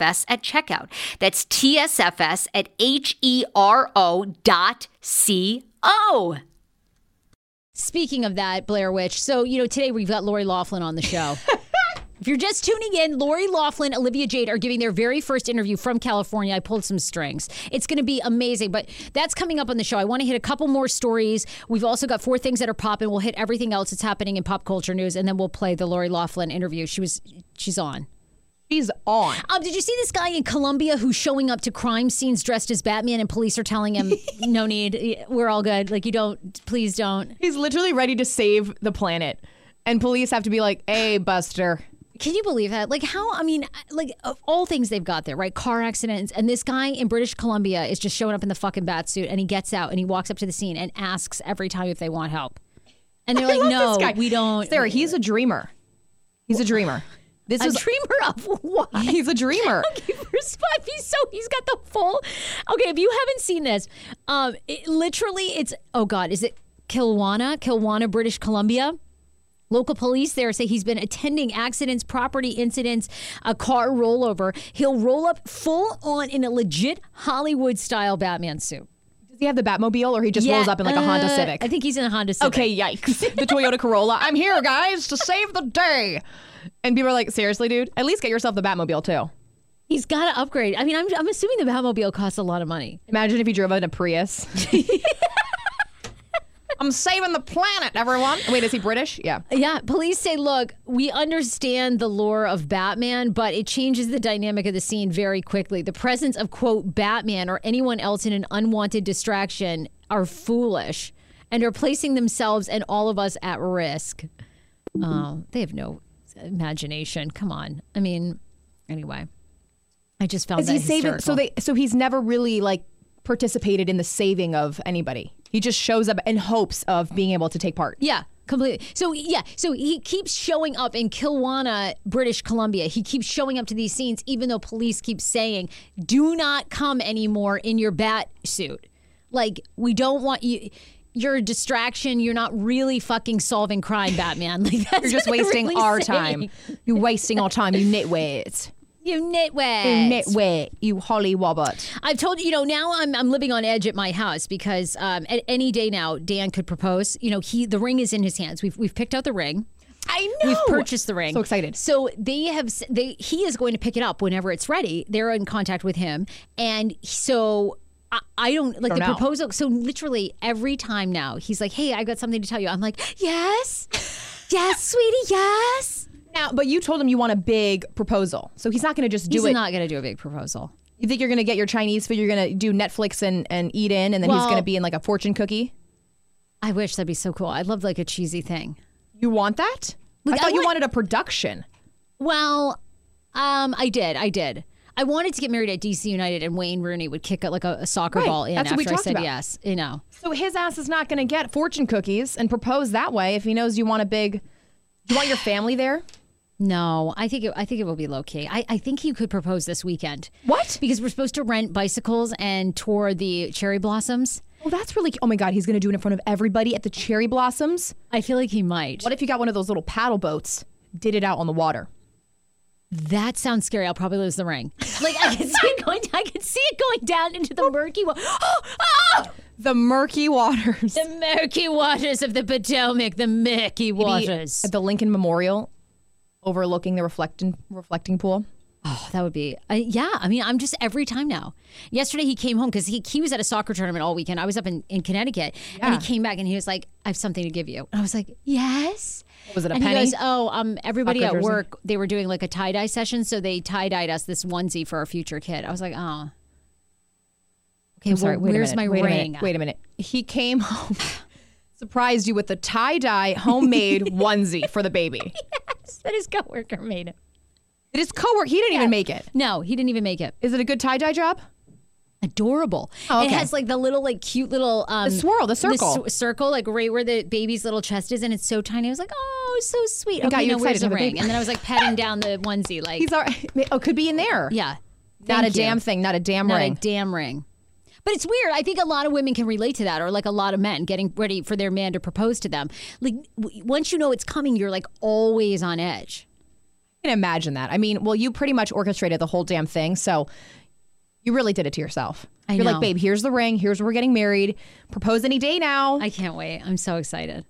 at checkout. That's TSFS at H E R O dot C O. Speaking of that, Blair Witch. So, you know, today we've got Lori Loughlin on the show. (laughs) If you're just tuning in, Lori Loughlin, Olivia Jade are giving their very first interview from California. I pulled some strings. It's going to be amazing, but that's coming up on the show. I want to hit a couple more stories. We've also got four things that are popping. We'll hit everything else that's happening in pop culture news, and then we'll play the Lori Loughlin interview. She was, she's on. She's on. Um, did you see this guy in Colombia who's showing up to crime scenes dressed as Batman, and police are telling him, (laughs) "No need, we're all good. Like you don't, please don't." He's literally ready to save the planet. And police have to be like, hey, Buster, Can you believe that? Like how? I mean, like of all things they've got there, right? Car accidents, and this guy in British Columbia is just showing up in the fucking bat suit, and he gets out and he walks up to the scene and asks every time if they want help, and they're (laughs) I like, "No, we don't." Sarah, he's a dreamer. He's a dreamer. (laughs) This a is dreamer of (laughs) what? he's a dreamer. (laughs) Okay, first he's so he's got the full. Okay, if you haven't seen this, um, it, literally, it's oh god, is it Kelowna, Kelowna, British Columbia? Local police there say he's been attending accidents, property incidents, a car rollover. He'll roll up full on in a legit Hollywood style Batman suit. Does he have the Batmobile or he just rolls up in like a Honda uh, Civic? I think he's in a Honda Civic. Okay, yikes. the Toyota Corolla. I'm here, guys, to save the day. And people are like, seriously, dude? At least get yourself the Batmobile, too. He's got to upgrade. I mean, I'm, I'm assuming the Batmobile costs a lot of money. Imagine if he drove in a Prius. (laughs) I'm saving the planet, everyone. Wait, is he British? Yeah. Yeah, police say, look, we understand the lore of Batman, but it changes the dynamic of the scene very quickly. The presence of, quote, Batman or anyone else in an unwanted distraction are foolish and are placing themselves and all of us at risk. Oh, they have no imagination. Come on. I mean, anyway, I just found Is that he saving? So they, so he's never really like participated in the saving of anybody. He just shows up in hopes of being able to take part. Yeah, completely. So yeah, so he keeps showing up in Kelowna, British Columbia. He keeps showing up to these scenes, even though police keep saying, "Do not come anymore in your bat suit." Like we don't want you. You're a distraction. You're not really fucking solving crime, Batman. (laughs) Like that's You're just wasting really our (laughs) saying. time. You're wasting our time, you nitwit. You nitwit. You nitwit, you holly wobbot. I've told you, you know, now I'm I'm living on edge at my house because um, at any day now Dan could propose. You know, he the ring is in his hands. We've we've picked out the ring. I know. We've purchased the ring. So excited. So they have. They he is going to pick it up whenever it's ready. They're in contact with him, and so. I- I don't like Don't the know. proposal. So literally every time now, he's like, "Hey, I got something to tell you." I'm like, "Yes, yes, sweetie, yes." Now, but you told him you want a big proposal, so he's not going to just do He's it. He's not going to do a big proposal. you think you're going to get your Chinese food? You're going to do Netflix and, and eat in, and then he's going to be in like a fortune cookie. I wish that'd be so cool. I'd love like a cheesy thing. You want that? Like, I I thought you wanted a production. Well, um, I did. I did. I wanted to get married at DC United, and Wayne Rooney would kick a, like a, a soccer Right. ball in That's what after I said about. yes. You know. So his ass is not going to get fortune cookies and propose that way if he knows you want a big. Do you want your family there? No, I think it, I think it will be low key. I, I think he could propose this weekend. What? Because we're supposed to rent bicycles and tour the cherry blossoms. Well, that's really. Oh my God, he's going to do it in front of everybody at the cherry blossoms. I feel like he might. What if you got one of those little paddle boats, did it out on the water? That sounds scary. I'll probably lose the ring. Like I can (laughs) see it going. I can see it going down into the murky. Wa- oh, (gasps) oh! The murky waters. The murky waters of the Potomac. The murky waters. At the Lincoln Memorial, overlooking the reflecting reflecting pool. Oh, that would be, uh, yeah. I mean, I'm just every time now. Yesterday he came home because he, he was at a soccer tournament all weekend. I was up in, in Connecticut and he came back and he was like, I have something to give you. And I was like, yes. Was it a and penny? he goes, oh, um, everybody at work, they were doing like a tie dye session. So they tie dyed us this onesie for our future kid. I was like, oh. Okay, I'm sorry. well, wait where's minute, my wait A ring? minute, wait a minute. He came (laughs) home, surprised you with the tie dye (laughs) homemade onesie for the baby. (laughs) yes, That his coworker made it. Did his coworker? He didn't even make it. No, he didn't even make it. Is it a good tie dye job? Adorable. Oh, It has like the little like cute little um The swirl, the circle. s- circle like right where the baby's little chest is, and it's so tiny. I was like, oh, so sweet. It got okay, you where's excited the have a ring? baby. And then I was like patting down the onesie, like He's all right. Oh, could be in there. yeah, Not a you. damn thing. Not a damn not ring. a damn ring. But it's weird. I think a lot of women can relate to that, or like a lot of men getting ready for their man to propose to them. Like w- once you know it's coming, you're like always on edge. I can imagine that. I mean, well, you pretty much orchestrated the whole damn thing, so you really did it to yourself. I You're know. like, babe, here's the ring. Here's where we're getting married. Propose any day now. I can't wait. I'm so excited.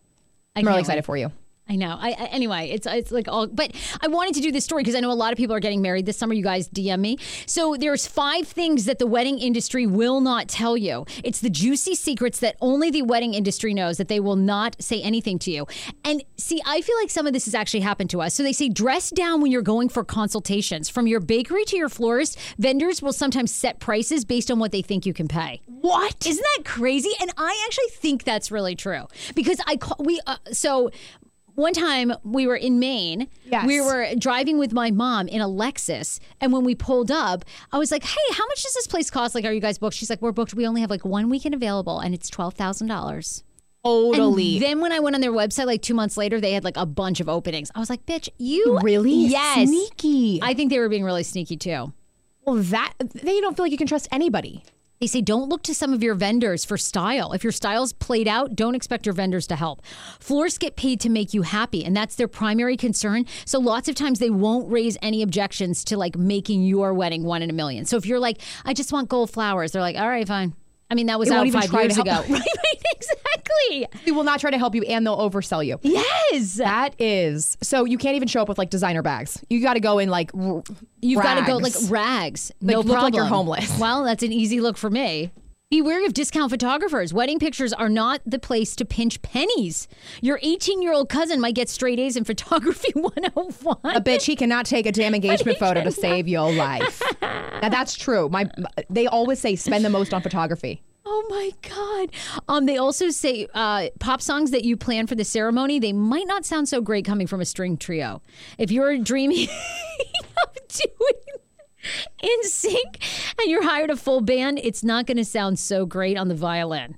I I'm really excited wait. for you. I know. I, I anyway, it's it's like all. But I wanted to do this story because I know a lot of people are getting married this summer. You guys DM me. So there's five things that the wedding industry will not tell you. It's the juicy secrets that only the wedding industry knows that they will not say anything to you. And see, I feel like some of this has actually happened to us. So they say dress down when you're going for consultations. From your bakery to your florist, vendors will sometimes set prices based on what they think you can pay. What? Isn't that crazy? And I actually think that's really true because I call, we uh, so one time we were in Maine. Yes. We were driving with my mom in a Lexus. And when we pulled up, I was like, hey, how much does this place cost? Like, are you guys booked? She's like, we're booked. We only have like one weekend available and it's $12,000. Totally. And then when I went on their website like two months later, they had like a bunch of openings. I was like, bitch, you really? Yes. Sneaky. I think they were being really sneaky too. well, that they don't feel like you can trust anybody. They say don't look to some of your vendors for style. If your style's played out, don't expect your vendors to help. Florists get paid to make you happy, and that's their primary concern. So lots of times they won't raise any objections to like making your wedding one in a million. So if you're like, I just want gold flowers, they're like, all right, fine. I mean, that was out five years ago. (laughs) right, right, exactly. They will not try to help you and they'll oversell you. Yes. That is. So you can't even show up with like designer bags. You got to go in like r- You've got to go like rags. Like, no look like you're homeless. Well, that's an easy look for me. Be wary of discount photographers. Wedding pictures are not the place to pinch pennies. Your 18 year old cousin might get straight A's in photography 101. a bitch. He cannot take a damn engagement photo to save your life. now that's true. My they always say spend the most on photography. Oh my God. Um, they also say uh, pop songs that you plan for the ceremony, they might not sound so great coming from a string trio. If you're dreaming (laughs) of doing (laughs) in sync and you're hired a full band, it's not going to sound so great on the violin.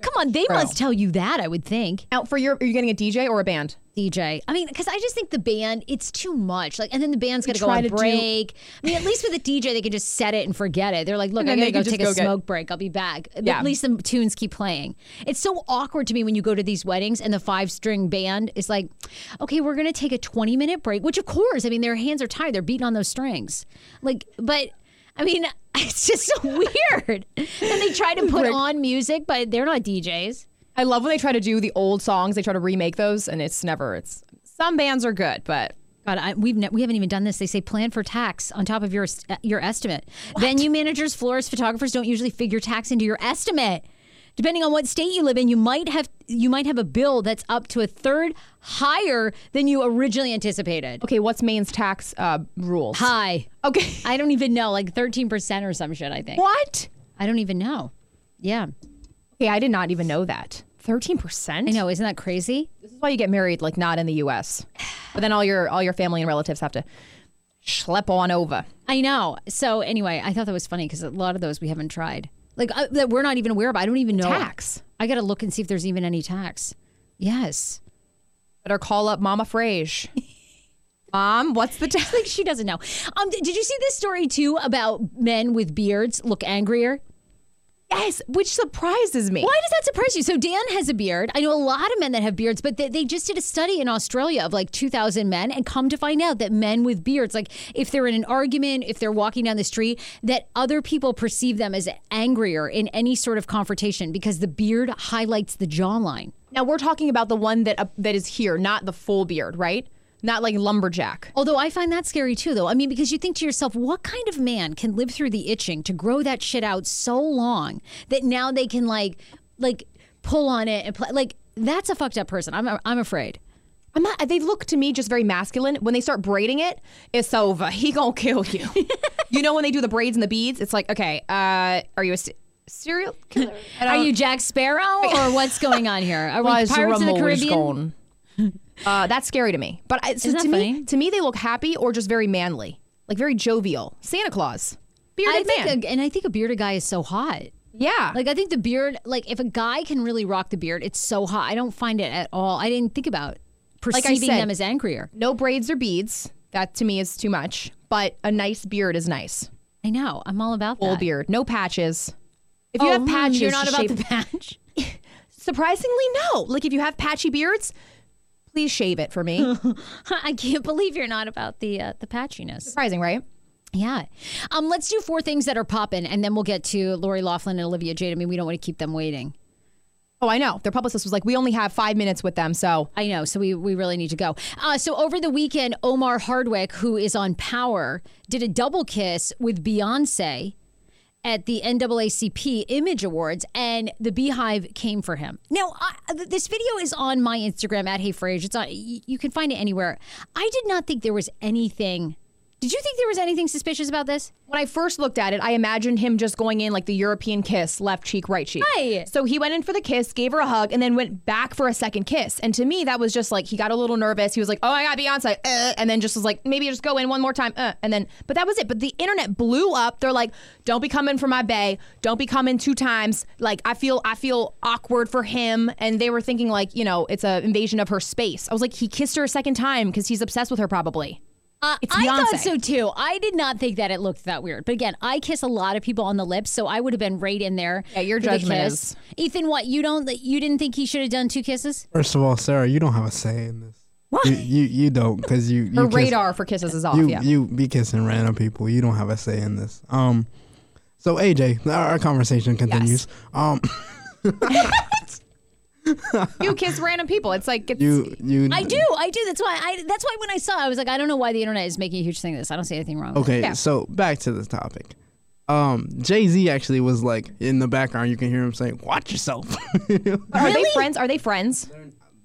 Come on, they must tell you that, I would think. Now for your, are you getting a DJ or a band? DJ. I mean, because I just think the band, it's too much. Like, and then the band's got to go try on to do- break. I mean, at least with a DJ, they can just set it and forget it. They're like, look, And I then gotta they go can just take a go get- smoke break. I'll be back. Yeah. At least the tunes keep playing. It's so awkward to me when you go to these weddings and the five string band is like, okay, we're gonna take a 20 minute break, which of course, I mean, their hands are tied. They're beating on those strings. Like, but. I mean, (laughs) it's just so weird. and they try to put on music, but they're not DJs. I love when they try to do the old songs. They try to remake those, and it's never. It's some bands are good, but God, I, we've ne- we haven't even done this. They say plan for tax on top of your uh, your estimate. Venue managers, florists, photographers don't usually figure tax into your estimate. Depending on what state you live in, you might have you might have a bill that's up to a third higher than you originally anticipated. okay. What's Maine's tax uh, rules? High. Okay. (laughs) I don't even know, like thirteen percent or some shit. I think. what? I don't even know. Yeah, Okay, I did not even know that. Thirteen percent. I know. Isn't that crazy? This is why you get married, like not in the U.S. But then all your all your family and relatives have to schlep on over. I know. So anyway, I thought that was funny because a lot of those we haven't tried. Like uh, that we're not even aware of. I don't even know Tax. I got to look and see if there's even any tax. Yes. Better call up Mama Frase. (laughs) Mom, what's the tax? Like she doesn't know. Um, did you see this story too about men with beards look angrier? Yes, which surprises me. Why does that surprise you? So Dan has a beard. I know a lot of men that have beards, but they, they just did a study in Australia of like 2,000 men and come to find out that men with beards, like if they're in an argument, if they're walking down the street, that other people perceive them as angrier in any sort of confrontation because the beard highlights the jawline. Now we're talking about the one that uh, that is here, not the full beard, right? Not like lumberjack. Although I find that scary too, though. I mean, because you think to yourself, what kind of man can live through the itching to grow that shit out so long that now they can like, like pull on it and play? Like that's a fucked up person. I'm, I'm afraid. I'm not, they look to me just very masculine. When they start braiding it, it's over. He gonna kill you. (laughs) you know when they do the braids and the beads, it's like, okay, uh, are you a se- serial killer? Are you Jack Sparrow or what's going on here? Are Why we is Pirates of the Ramones Caribbean? Uh, that's scary to me. But I, so to that me, to me, they look happy or just very manly, like very jovial. Santa Claus, bearded I think, man. a, and I think a bearded guy is so hot. yeah, Like I think the beard, like if a guy can really rock the beard, it's so hot. I don't find it at all. I didn't think about perceiving said- them as angrier. no braids or beads. That to me is too much. But a nice beard is nice. I know. I'm all about Full that. beard, no patches. If you Oh, have hmm, patches, you're not about shave- the patch. (laughs) Surprisingly, no. Like if you have patchy beards, please shave it for me. (laughs) I can't believe you're not about the uh, the patchiness. Surprising, right? Yeah. Um, let's do four things that are popping, and then we'll get to Lori Loughlin and Olivia Jade. I mean, we don't want to keep them waiting. Oh, I know. Their publicist was like, we only have five minutes with them, so I know, so we, we really need to go. Uh, so over the weekend, Omari Hardwick, who is on Power, did a double kiss with Beyonce at the NAACP Image Awards, and the BeyHive came for him. Now, I, this video is on my Instagram at Hey Frase. It's on. You can find it anywhere. I did not think there was anything Did you think there was anything suspicious about this? When I first looked at it, I imagined him just going in like the European kiss, left cheek, right cheek. Right. So he went in for the kiss, gave her a hug, and then went back for a second kiss. And to me, that was just like he got a little nervous. He was like, "Oh my god, Beyonce," uh, and then just was like, "Maybe just go in one more time," uh, and then, but that was it. But the internet blew up. They're like, "Don't be coming for my bay. Don't be coming two times." Like I feel, I feel awkward for him, and they were thinking like, you know, it's an invasion of her space. I was like, he kissed her a second time because he's obsessed with her, probably. Uh, It's I thought so too. I did not think that it looked that weird. But again, I kiss a lot of people on the lips, so I would have been right in there. Yeah, your for the judgment kiss. is- Ethan. What you don't? You didn't think he should have done two kisses? First of all, Sarah, you don't have a say in this. What? You you, you don't because you you Her kiss- radar for kisses is off. you yeah. you be kissing random people. You don't have a say in this. Um, so AJ, our, our conversation continues. Um, (laughs) you kiss random people. It's like it's, you you I do. I do. That's why. I. That's why when I saw, it, I was like, I don't know why the internet is making a huge thing of this. I don't see anything wrong. with it. Okay, Yeah. so back to the topic. Um, Jay Z actually was like in the background. You can hear him saying, "Watch yourself." (laughs) Are they friends? Are they friends?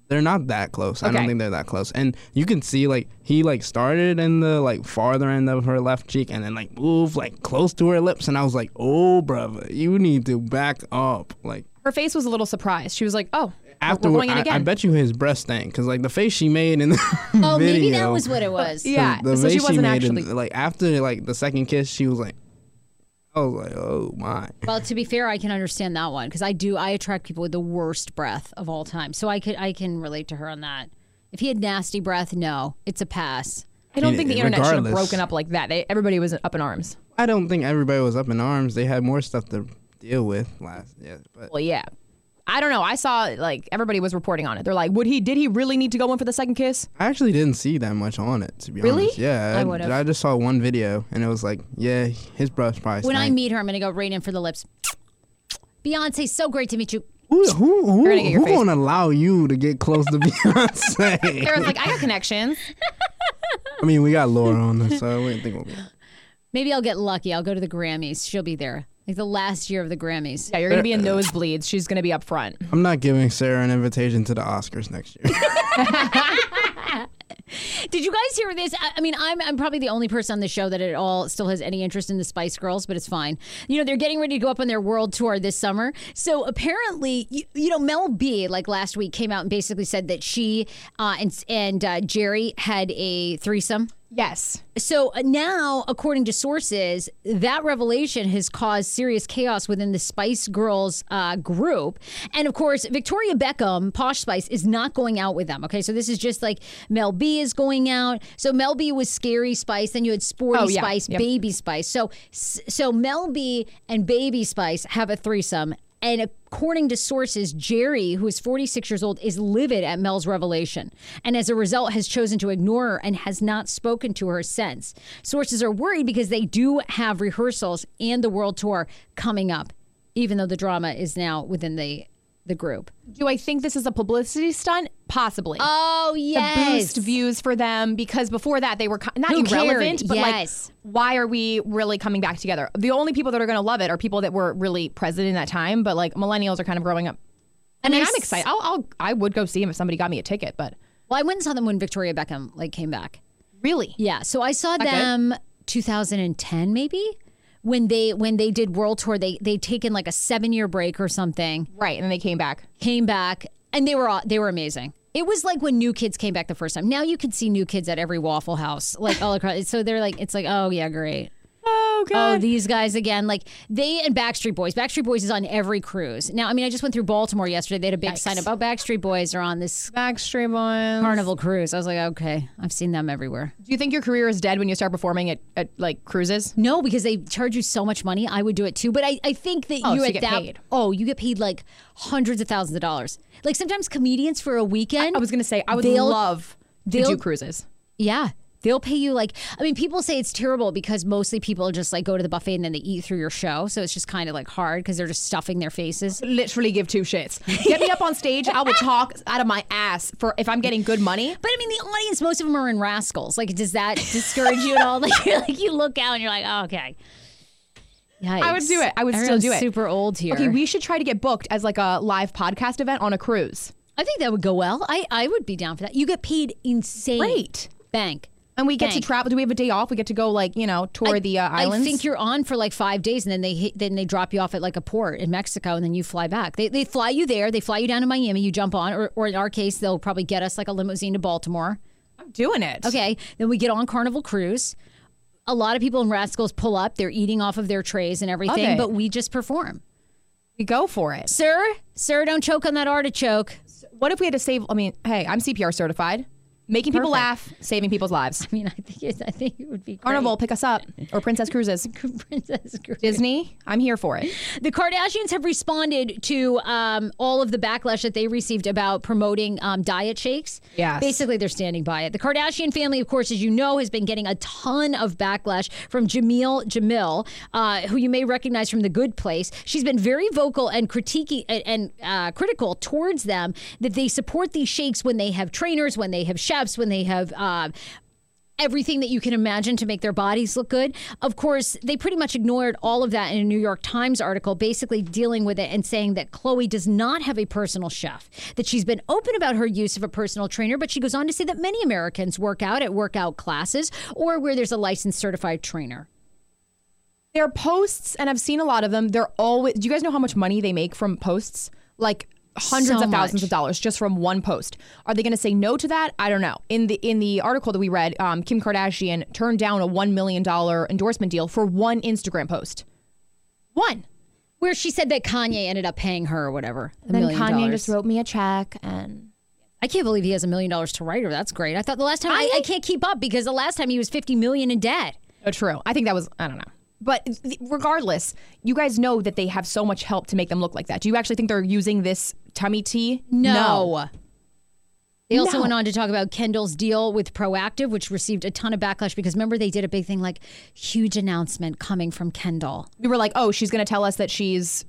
they're not that close. I don't think they're that close. And you can see like he like started in the like farther end of her left cheek and then like moved like close to her lips. And I was like, "Oh, brother, you need to back up." Like Her face was a little surprised. She was like, "Oh, after we're going in I, again." I bet you his breast stank because like the face she made in the (laughs) Oh, video. maybe that was what it was. Yeah. the so she wasn't made in- actually. like after like the second kiss, she was like, I was like, "Oh my." Well, to be fair, I can understand that one because I do. I attract people with the worst breath of all time, so I could. I can relate to her on that. If he had nasty breath, no, it's a pass. I don't mean, think the internet should have broken up like that. They, everybody was up in arms. I don't think everybody was up in arms. They had more stuff to deal with last. Yeah, but Well, yeah. I don't know. I saw like everybody was reporting on it. They're like, "Would he? Did he really need to go in for the second kiss?" I actually didn't see that much on it. To be Really? honest, yeah, I I, would've. I just saw one video and it was like, yeah, his breath probably. When I meet her, I'm going to go right in for the lips. Beyonce, so great to meet you. who who who, gonna who face- gonna allow you to get close to (laughs) Beyonce? (laughs) Sarah's like, "I got connections." I mean, we got Laura on this, so I wouldn't think we'll be. (laughs) Maybe I'll get lucky. I'll go to the Grammys. She'll be there. Like the last year of the Grammys. Yeah, you're gonna be in nosebleeds. She's gonna be up front. I'm not giving Sarah an invitation to the Oscars next year. (laughs) Did you guys hear this? I, I mean, I'm, I'm probably the only person on the show that at all still has any interest in the Spice Girls, but it's fine. You know, they're getting ready to go up on their world tour this summer. So apparently, you, you know, Mel B, like last week, came out and basically said that she uh, and, and uh, Geri had a threesome. Yes. So uh, now, according to sources, that revelation has caused serious chaos within the Spice Girls uh, group. And of course, Victoria Beckham, Posh Spice, is not going out with them. Okay, so this is just like Mel B is going out. So Mel B was Scary Spice, then you had Sporty Oh, yeah. Spice, Yep. Baby Spice. So so Mel B and Baby Spice have a threesome. And according to sources, Geri, who is 46 years old, is livid at Mel's revelation. And as a result, has chosen to ignore her and has not spoken to her since. Sources are worried because they do have rehearsals and the world tour coming up, even though the drama is now within the, the group. Do I think this is a publicity stunt? Possibly. Oh, to yes. boost views for them because before that they were not Who cared? irrelevant, but Yes. like, why are we really coming back together? The only people that are going to love it are people that were really present in that time, but like millennials are kind of growing up. I And mean, I I'm excited. I'll, I'll, I would go see him if somebody got me a ticket, but Well, I went and saw them when Victoria Beckham like came back. really, Yeah, so I saw good? them 2010 maybe when they when they did world tour. They they'd taken like a seven year break or something, right? And then they came back. came back, and they were all- they were amazing. It was like when New Kids came back the first time. Now you can see New Kids at every Waffle House, like all across. So they're like, it's like, oh yeah, great. Oh Oh, these guys again. Like they and Backstreet Boys. Backstreet Boys is on every cruise. Now, I mean, I just went through Baltimore yesterday. They had a big sign up. Oh, Backstreet Boys are on this Backstreet Boys. Carnival cruise. I was like, okay, I've seen them everywhere. Do you think your career is dead when you start performing at, at like cruises? No, because they charge you so much money. I would do it too. But I, I think that Oh, you so you at get that paid. oh, you get paid like hundreds of thousands of dollars. Like sometimes comedians for a weekend. I was gonna say I would love to do cruises. Yeah. They'll pay you like I mean people say it's terrible because mostly people just like go to the buffet and then they eat through your show. So it's just kind of like hard because they're just stuffing their faces. Literally give two shits. Get me up on stage. I will talk out of my ass for if I'm getting good money. But I mean the audience, most of them are in rascals. Like does that discourage you at all? (laughs) Like, like you look out and you're like, oh, okay. Yikes. I would do it. I would still do it. Super old here. Okay, we should try to get booked as like a live podcast event on a cruise. I think that would go well. I, I would be down for that. You get paid insane. Great. Bank. And we get to travel. Do we have a day off? We get to go like you know tour the uh, islands. I think you're on for like five days, and then they hit, then they drop you off at like a port in Mexico, and then you fly back. They, they fly you there. They fly you down to Miami. You jump on, or, or in our case, they'll probably get us like a limousine to Baltimore. I'm doing it. Okay, then we get on Carnival Cruise. A lot of people in Rascals pull up. They're eating off of their trays and everything, but we just perform. we go for it. Sir, sir, don't choke on that artichoke. What if we had to save? I mean, hey, I'm CPR certified. Making people laugh, saving people's lives. (laughs) I mean, I think it, I think it would be great. Carnival, pick us up, or Princess (laughs) Cruises. Princess Cruise. Disney, I'm here for it. The Kardashians have responded to um, all of the backlash that they received about promoting um, diet shakes. Yes. Basically, they're standing by it. The Kardashian family, of course, as you know, has been getting a ton of backlash from Jameela Jamil, uh, who you may recognize from The Good Place. She's been very vocal and critiquing and, and uh, critical towards them that they support these shakes when they have trainers, when they have chefs, when they have. Uh, everything that you can imagine to make their bodies look good. Of course, they pretty much ignored all of that in a New York Times article, basically dealing with it and saying that Khloé does not have a personal chef, that she's been open about her use of a personal trainer, but she goes on to say that many Americans work out at workout classes or where there's a licensed certified trainer. Their posts, and I've seen a lot of them. They're always. Do you guys know how much money they make from posts? Like hundreds So of thousands much. of dollars just from one post. Are they going to say no to that? I don't know. In the in the article that we read, um, Kim Kardashian turned down a one million dollar endorsement deal for one Instagram post. One. Where she said that Kanye ended up paying her or whatever. a Then Kanye dollars. just wrote me a check, and I can't believe he has a million dollars to write her. That's great. I thought the last time I, I can't keep up because the last time he was 50 million in debt. Oh, true. I think that was, I don't know. But regardless, you guys know that they have so much help to make them look like that. Do you actually think they're using this tummy tea? No. They also No. went on to talk about Kendall's deal with Proactiv, which received a ton of backlash because remember they did a big thing like huge announcement coming from Kendall. We were like, oh, she's going to tell us that she's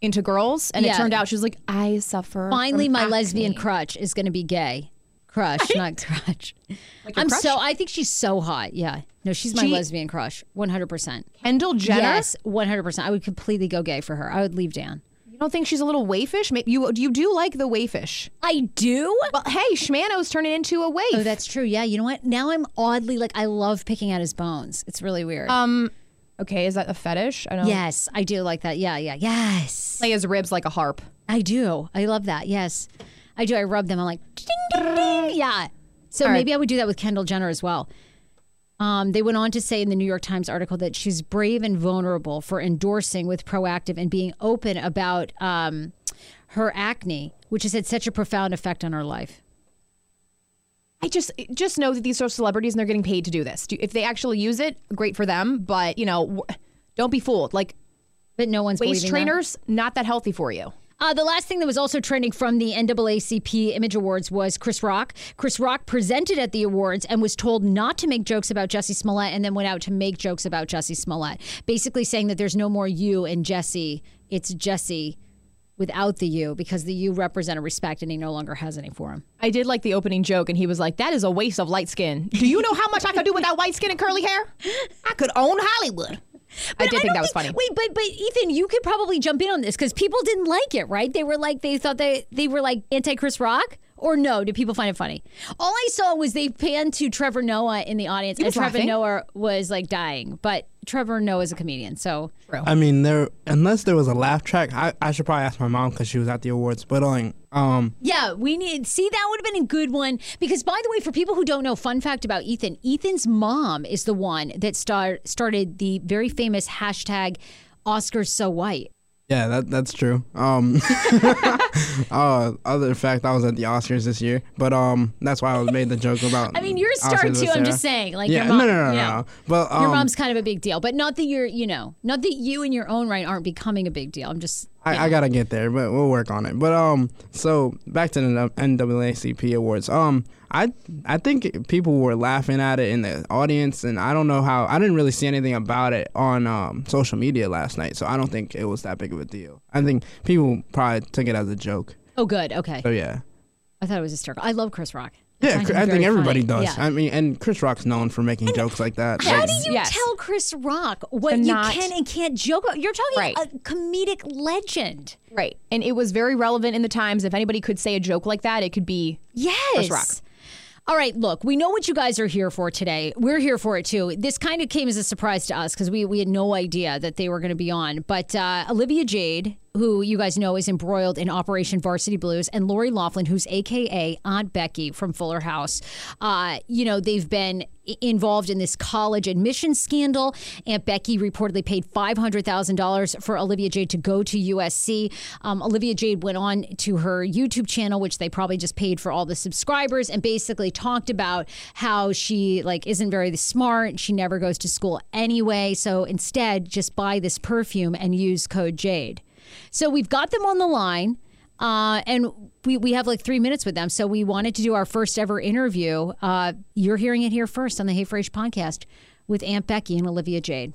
into girls. And Yeah. it turned out she was like, I suffer. Finally, my acne." lesbian crutch is going to be gay. Crush, not crutch. your I'm crush? so. I think she's so hot. Yeah. No, she's my She- lesbian crush. 100. percent Kendall Jenner? Yes, 100. percent I would completely go gay for her. I would leave Dan. You don't think she's a little wayfish? Maybe you, you do like the wayfish. I do. Well, hey, Schmano's turning into a waif. Oh, that's true. Yeah. You know what? Now I'm oddly like I love picking at his bones. It's really weird. um, okay, is that a fetish? I don't yes, I do like that. Yeah, yeah, yes. Play his ribs like a harp. I do. I love that. Yes, I do. I rub them. I'm like, ding, ding, ding. Yeah. So All right. maybe I would do that with Kendall Jenner as well. Um, they went on to say in the New York Times article that she's brave and vulnerable for endorsing with Proactiv and being open about um, her acne, which has had such a profound effect on her life. I just just know that these are celebrities and they're getting paid to do this. If they actually use it, great for them. But you know, don't be fooled. Like But no one's waist believing that. trainers, not that healthy for you. Uh, the last thing that was also trending from the NAACP Image Awards was Chris Rock. Chris Rock presented at the awards and was told not to make jokes about Jussie Smollett and then went out to make jokes about Jussie Smollett, basically saying that there's no more you and Jussie. It's Jussie without the you because the you represent a respect and he no longer has any for him. I did like the opening joke, and he was like, "That is a waste of light skin. Do you know how much I could do with that white skin and curly hair? I could own Hollywood." I did think that was funny. Wait, but but Ethan, you could probably jump in on this because people didn't like it, right? They were like they thought they they were like anti Chris Rock. Or no? Did people find it funny? All I saw was they panned to Trevor Noah in the audience, and Trevor laughing. Noah was like dying. But Trevor Noah is a comedian, so I mean, there unless there was a laugh track, I, I should probably ask my mom because she was at the awards. But like, um, yeah, we need see that would have been a good one because by the way, for people who don't know, fun fact about Ethan, Ethan's mom is the one that start, started the very famous hashtag Oscars so white. yeah, that that's true. Um, (laughs) (laughs) uh, (laughs) other fact, I was at the Oscars this year, but um, that's why I made the joke about. I mean, you're a star Oscars too. I'm just saying, like yeah, your mom. no, no, no, you no, know. no. But um, Your mom's kind of a big deal, but not that you're, you know, not that you in your own right aren't becoming a big deal. I'm just, I, I gotta get there, but we'll work on it. But um, so back to the NAACP awards. Um, I I think people were laughing at it in the audience, and I don't know how. I didn't really see anything about it on um social media last night, so I don't think it was that big of a deal. I think people probably took it as a joke. oh, good. Okay. So yeah, I thought it was hysterical. I love Chris Rock. yeah. find I think everybody funny. does. Yeah. I mean, and Chris Rock's known for making jokes like that. How Like, do you Yes. tell Chris Rock what To you not- can and can't joke about? You're talking Right. a comedic legend. Right. And it was very relevant in the times. If anybody could say a joke like that, it could be Yes. Rock. All right, look, we know what you guys are here for today. We're here for it too. This kind of came as a surprise to us because we, we had no idea that they were going to be on. But uh, Olivia Jade, who you guys know is embroiled in Operation Varsity Blues, and Lori Loughlin, who's AKA Aunt Becky from Fuller House. Uh, you know, they've been involved in this college admission scandal. Aunt Becky reportedly paid $500,000 for Olivia Jade to go to USC. Um, Olivia Jade went on to her YouTube channel, which they probably just paid for all the subscribers, and basically talked about how she like isn't very smart. She never goes to school anyway. So instead, just buy this perfume and use code Jade. So we've got them on the line. Uh, and we, we have like three minutes with them. So we wanted to do our first ever interview. Uh, you're hearing it here first on the Hey Frase podcast with Aunt Becky and Olivia Jade.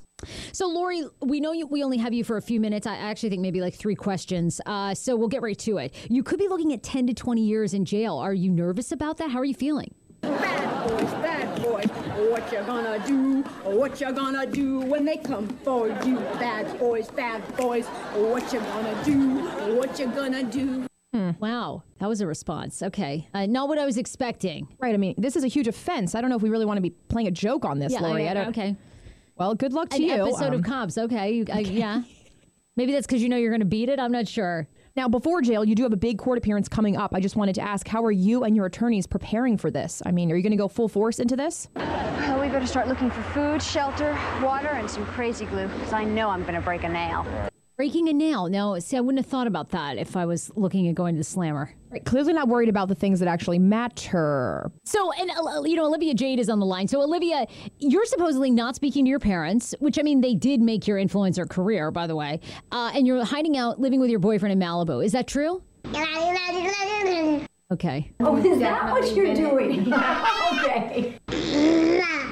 So, Lori, we know you, we only have you for a few minutes. I actually think maybe like three questions. Uh, so we'll get right to it. You could be looking at 10 to 20 years in jail. Are you nervous about that? How are you feeling? Bad boys, bad boys, what you gonna do? What you gonna do when they come for you? Bad boys, bad boys, what you gonna do? What you gonna do? Hmm. Wow, that was a response. Okay, uh, not what I was expecting. Right. I mean, this is a huge offense. I don't know if we really want to be playing a joke on this, yeah, Lori. I, okay. Well, good luck to An you. episode Um, of Cops. Okay, you, I, yeah. (laughs) Maybe that's because you know you're going to beat it. I'm not sure. Now, before jail, you do have a big court appearance coming up. I just wanted to ask, how are you and your attorneys preparing for this? I mean, are you going to go full force into this? Well, we better start looking for food, shelter, water, and some crazy glue, because I know I'm going to break a nail. Breaking a nail. No, see, I wouldn't have thought about that if I was looking at going to the slammer. Right, clearly not worried about the things that actually matter. So, and uh, you know, Olivia Jade is on the line. So, Olivia, you're supposedly not speaking to your parents, which I mean, they did make your influencer career, by the way. Uh, and you're hiding out, living with your boyfriend in Malibu. Is that true? Okay. Oh, is that what you're doing? (laughs) (laughs) okay.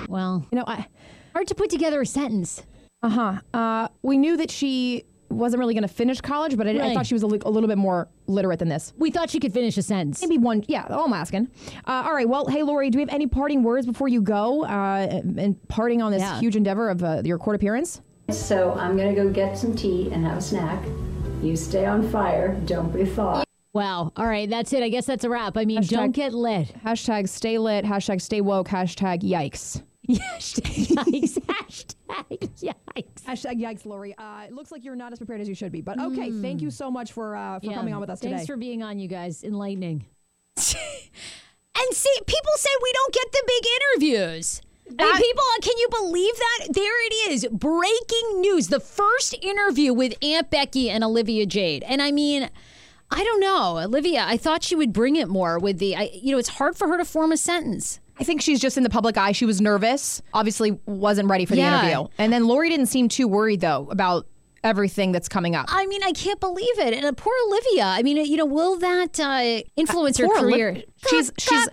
Well, You know, I, hard to put together a sentence. uh-huh. Uh, we knew that she wasn't really going to finish college, but I, I thought she was a, li- a little bit more literate than this. We thought she could finish a sentence. Maybe one, yeah, all I'm asking. Uh, all right, well, hey, Lori, do we have any parting words before you go uh, and parting on this Yeah. huge endeavor of uh, your court appearance? So I'm gonna go get some tea and have a snack. You stay on fire. Don't be thawed. Wow. All right. That's it. I guess that's a wrap. I mean, Hashtag- don't get lit. Hashtag stay lit, hashtag stay woke, hashtag yikes. Hashtag yikes. Hashtag yikes. Hashtag yikes, Lori. Uh, it looks like you're not as prepared as you should be, but okay, thank you so much for uh, for Yeah. coming on with us Thanks today. Thanks for being on, you guys. Enlightening. (laughs) and see, people say we don't get the big interviews. I mean, people, can you believe that? There it is. Breaking news. The first interview with Aunt Becky and Olivia Jade. And I mean, I don't know. Olivia, I thought she would bring it more with the, I, you know, it's hard for her to form a sentence. I think she's just in the public eye. She was nervous, obviously wasn't ready for the Yeah. interview. And then Lori didn't seem too worried though about everything that's coming up. I mean, I can't believe it. And uh, poor Olivia. I mean, you know, will that uh, influence her poor career? she's- she's-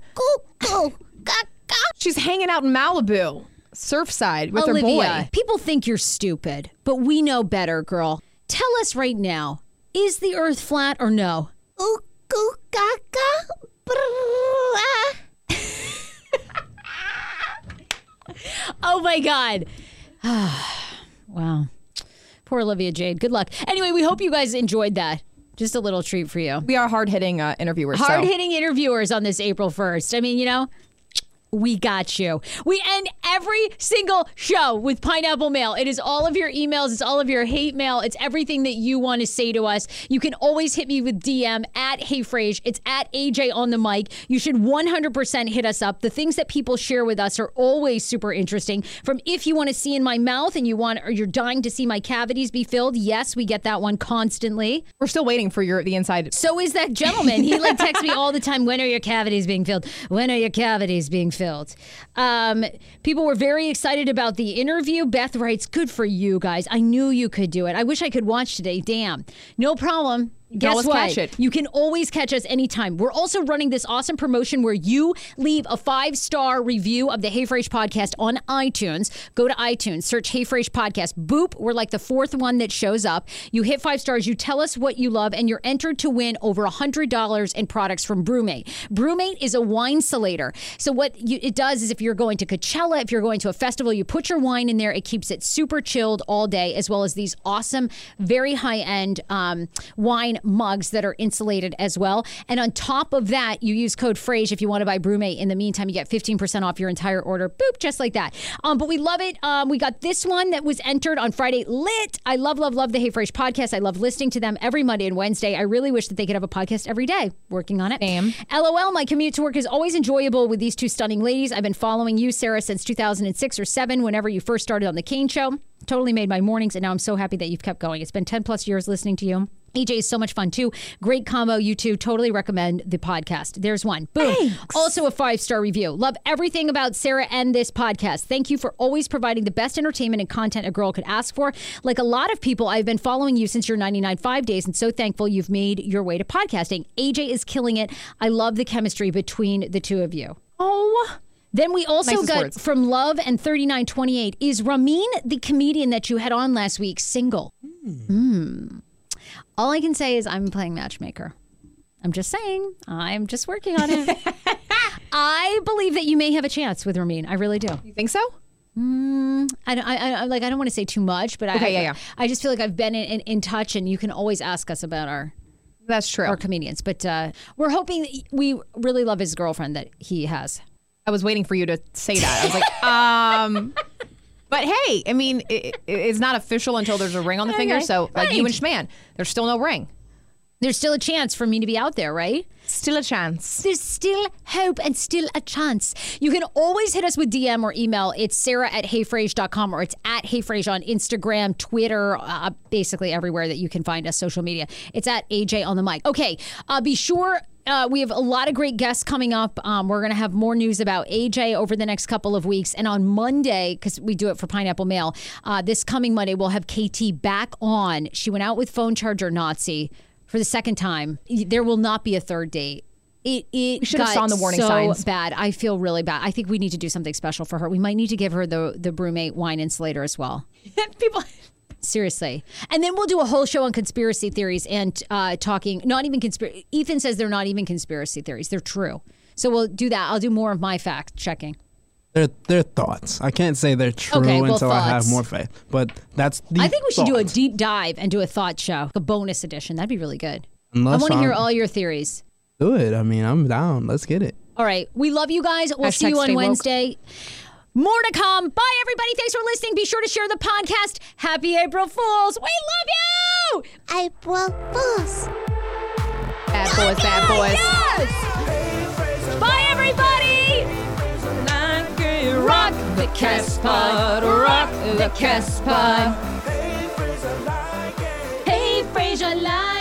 She's hanging out in Malibu, Surfside with Olivia, her boy. people think you're stupid, but we know better, girl. Tell us right now: is the Earth flat or no? (laughs) oh my God! (sighs) wow, poor Olivia Jade. Good luck. Anyway, we hope you guys enjoyed that. Just a little treat for you. We are hard hitting uh, interviewers. Hard hitting interviewers on this April 1st. I mean, you know, we got you. We end every single show with pineapple mail. It is all of your emails, it's all of your hate mail, it's everything that you want to say to us. You can always hit me with DM at Hey Frase. It's at AJ on the mic. You should 100% hit us up. The things that people share with us are always super interesting. From if you want to see in my mouth and you want or you're dying to see my cavities be filled, yes, we get that one constantly. We're still waiting for your the inside. So is that gentleman. He like texts me all the time. When are your cavities being filled? When are your cavities being filled? Um, people were very excited about the interview. Beth writes, "Good for you guys. I knew you could do it. I wish I could watch today. Damn, no problem." Guess what? You can always catch us anytime. We're also running this awesome promotion where you leave a five star review of the Hey Frase podcast on iTunes. Go to iTunes, search Hey Frase podcast. Boop, we're like the fourth one that shows up. You hit five stars, you tell us what you love, and you're entered to win over a $100 in products from BrüMate. BrüMate is a wine salator. So, what you, it does is if you're going to Coachella, if you're going to a festival, you put your wine in there. It keeps it super chilled all day, as well as these awesome, very high end um, wine mugs that are insulated as well. And on top of that, you use code FRASE if you want to buy BrüMate. In the meantime, you get 15% off your entire order. Boop, just like that. Um, but we love it. Um, we got this one that was entered on Friday. Lit. I love, love, love the Hey Frase podcast. I love listening to them every Monday and Wednesday. I really wish that they could have a podcast every day. Working on it. Same. LOL, my commute to work is always enjoyable with these two stunning ladies. I've been following you, Sarah, since 2006 or 7, whenever you first started on The Kane Show. Totally made my mornings, and now I'm so happy that you've kept going. It's been 10 plus years listening to you. AJ is so much fun too. Great combo, you two. Totally recommend the podcast. There's one. Boom. Also a five star review. Love everything about Sarah and this podcast. Thank you for always providing the best entertainment and content a girl could ask for. Like a lot of people, I've been following you since your 99 five days and so thankful you've made your way to podcasting. AJ is killing it. I love the chemistry between the two of you. Oh. Then we also Nicest got words. from Love and 3928 is Ramin, the comedian that you had on last week, single? Hmm. All I can say is I'm playing matchmaker. I'm just saying. I'm just working on it. (laughs) I believe that you may have a chance with Ramin. I really do. You think so? I don't, I, I like. I don't want to say too much, but I, Okay, yeah, yeah. I just feel like I've been in, in, in touch, and you can always ask us about our That's true. our comedians. But uh, we're hoping that we really love his girlfriend that he has. I was waiting for you to say that. I was like, um. (laughs) But hey, I mean, it, it- it's not official until there's a ring on the finger. So, like you and Schman, there's still no ring. There's still a chance for me to be out there, right? Still a chance. There's still hope and still a chance. You can always hit us with DM or email. It's sarah at heyfrase.com or it's at heyfrage on Instagram, Twitter, uh, basically everywhere that you can find us, social media. It's at AJ on the mic. Okay, uh, be sure. Uh, we have a lot of great guests coming up. Um, we're going to have more news about AJ over the next couple of weeks. And on Monday, because we do it for Pineapple Mail, uh, this coming Monday, we'll have KT back on. She went out with phone charger Nazi for the second time. There will not be a third date. It, it should have saw the warning so signs. bad. I feel really bad. I think we need to do something special for her. We might need to give her the the BrüMate wine insulator as well. (laughs) People. Seriously. And then we'll do a whole show on conspiracy theories and uh, talking, not even conspiracy. Ethan says they're not even conspiracy theories, they're true. So we'll do that. I'll do more of my fact checking. They're, they're thoughts. I can't say they're true Okay, well, until I have more faith. But that's the I think we should do a deep dive and do a thought show, a bonus edition. That'd be really good. Unless I want to hear all your theories. Do it. I mean, I'm down. Let's get it. All right. We love you guys. We'll see you on Wednesday. woke. More to come. Bye, everybody. Thanks for listening. Be sure to share the podcast. Happy April Fools. We love you. April Fools. Bad boys, bad boys. Yes. Bye, everybody. Rock the Cast Pod. Rock the Cast Pod. Hey, Fraser, like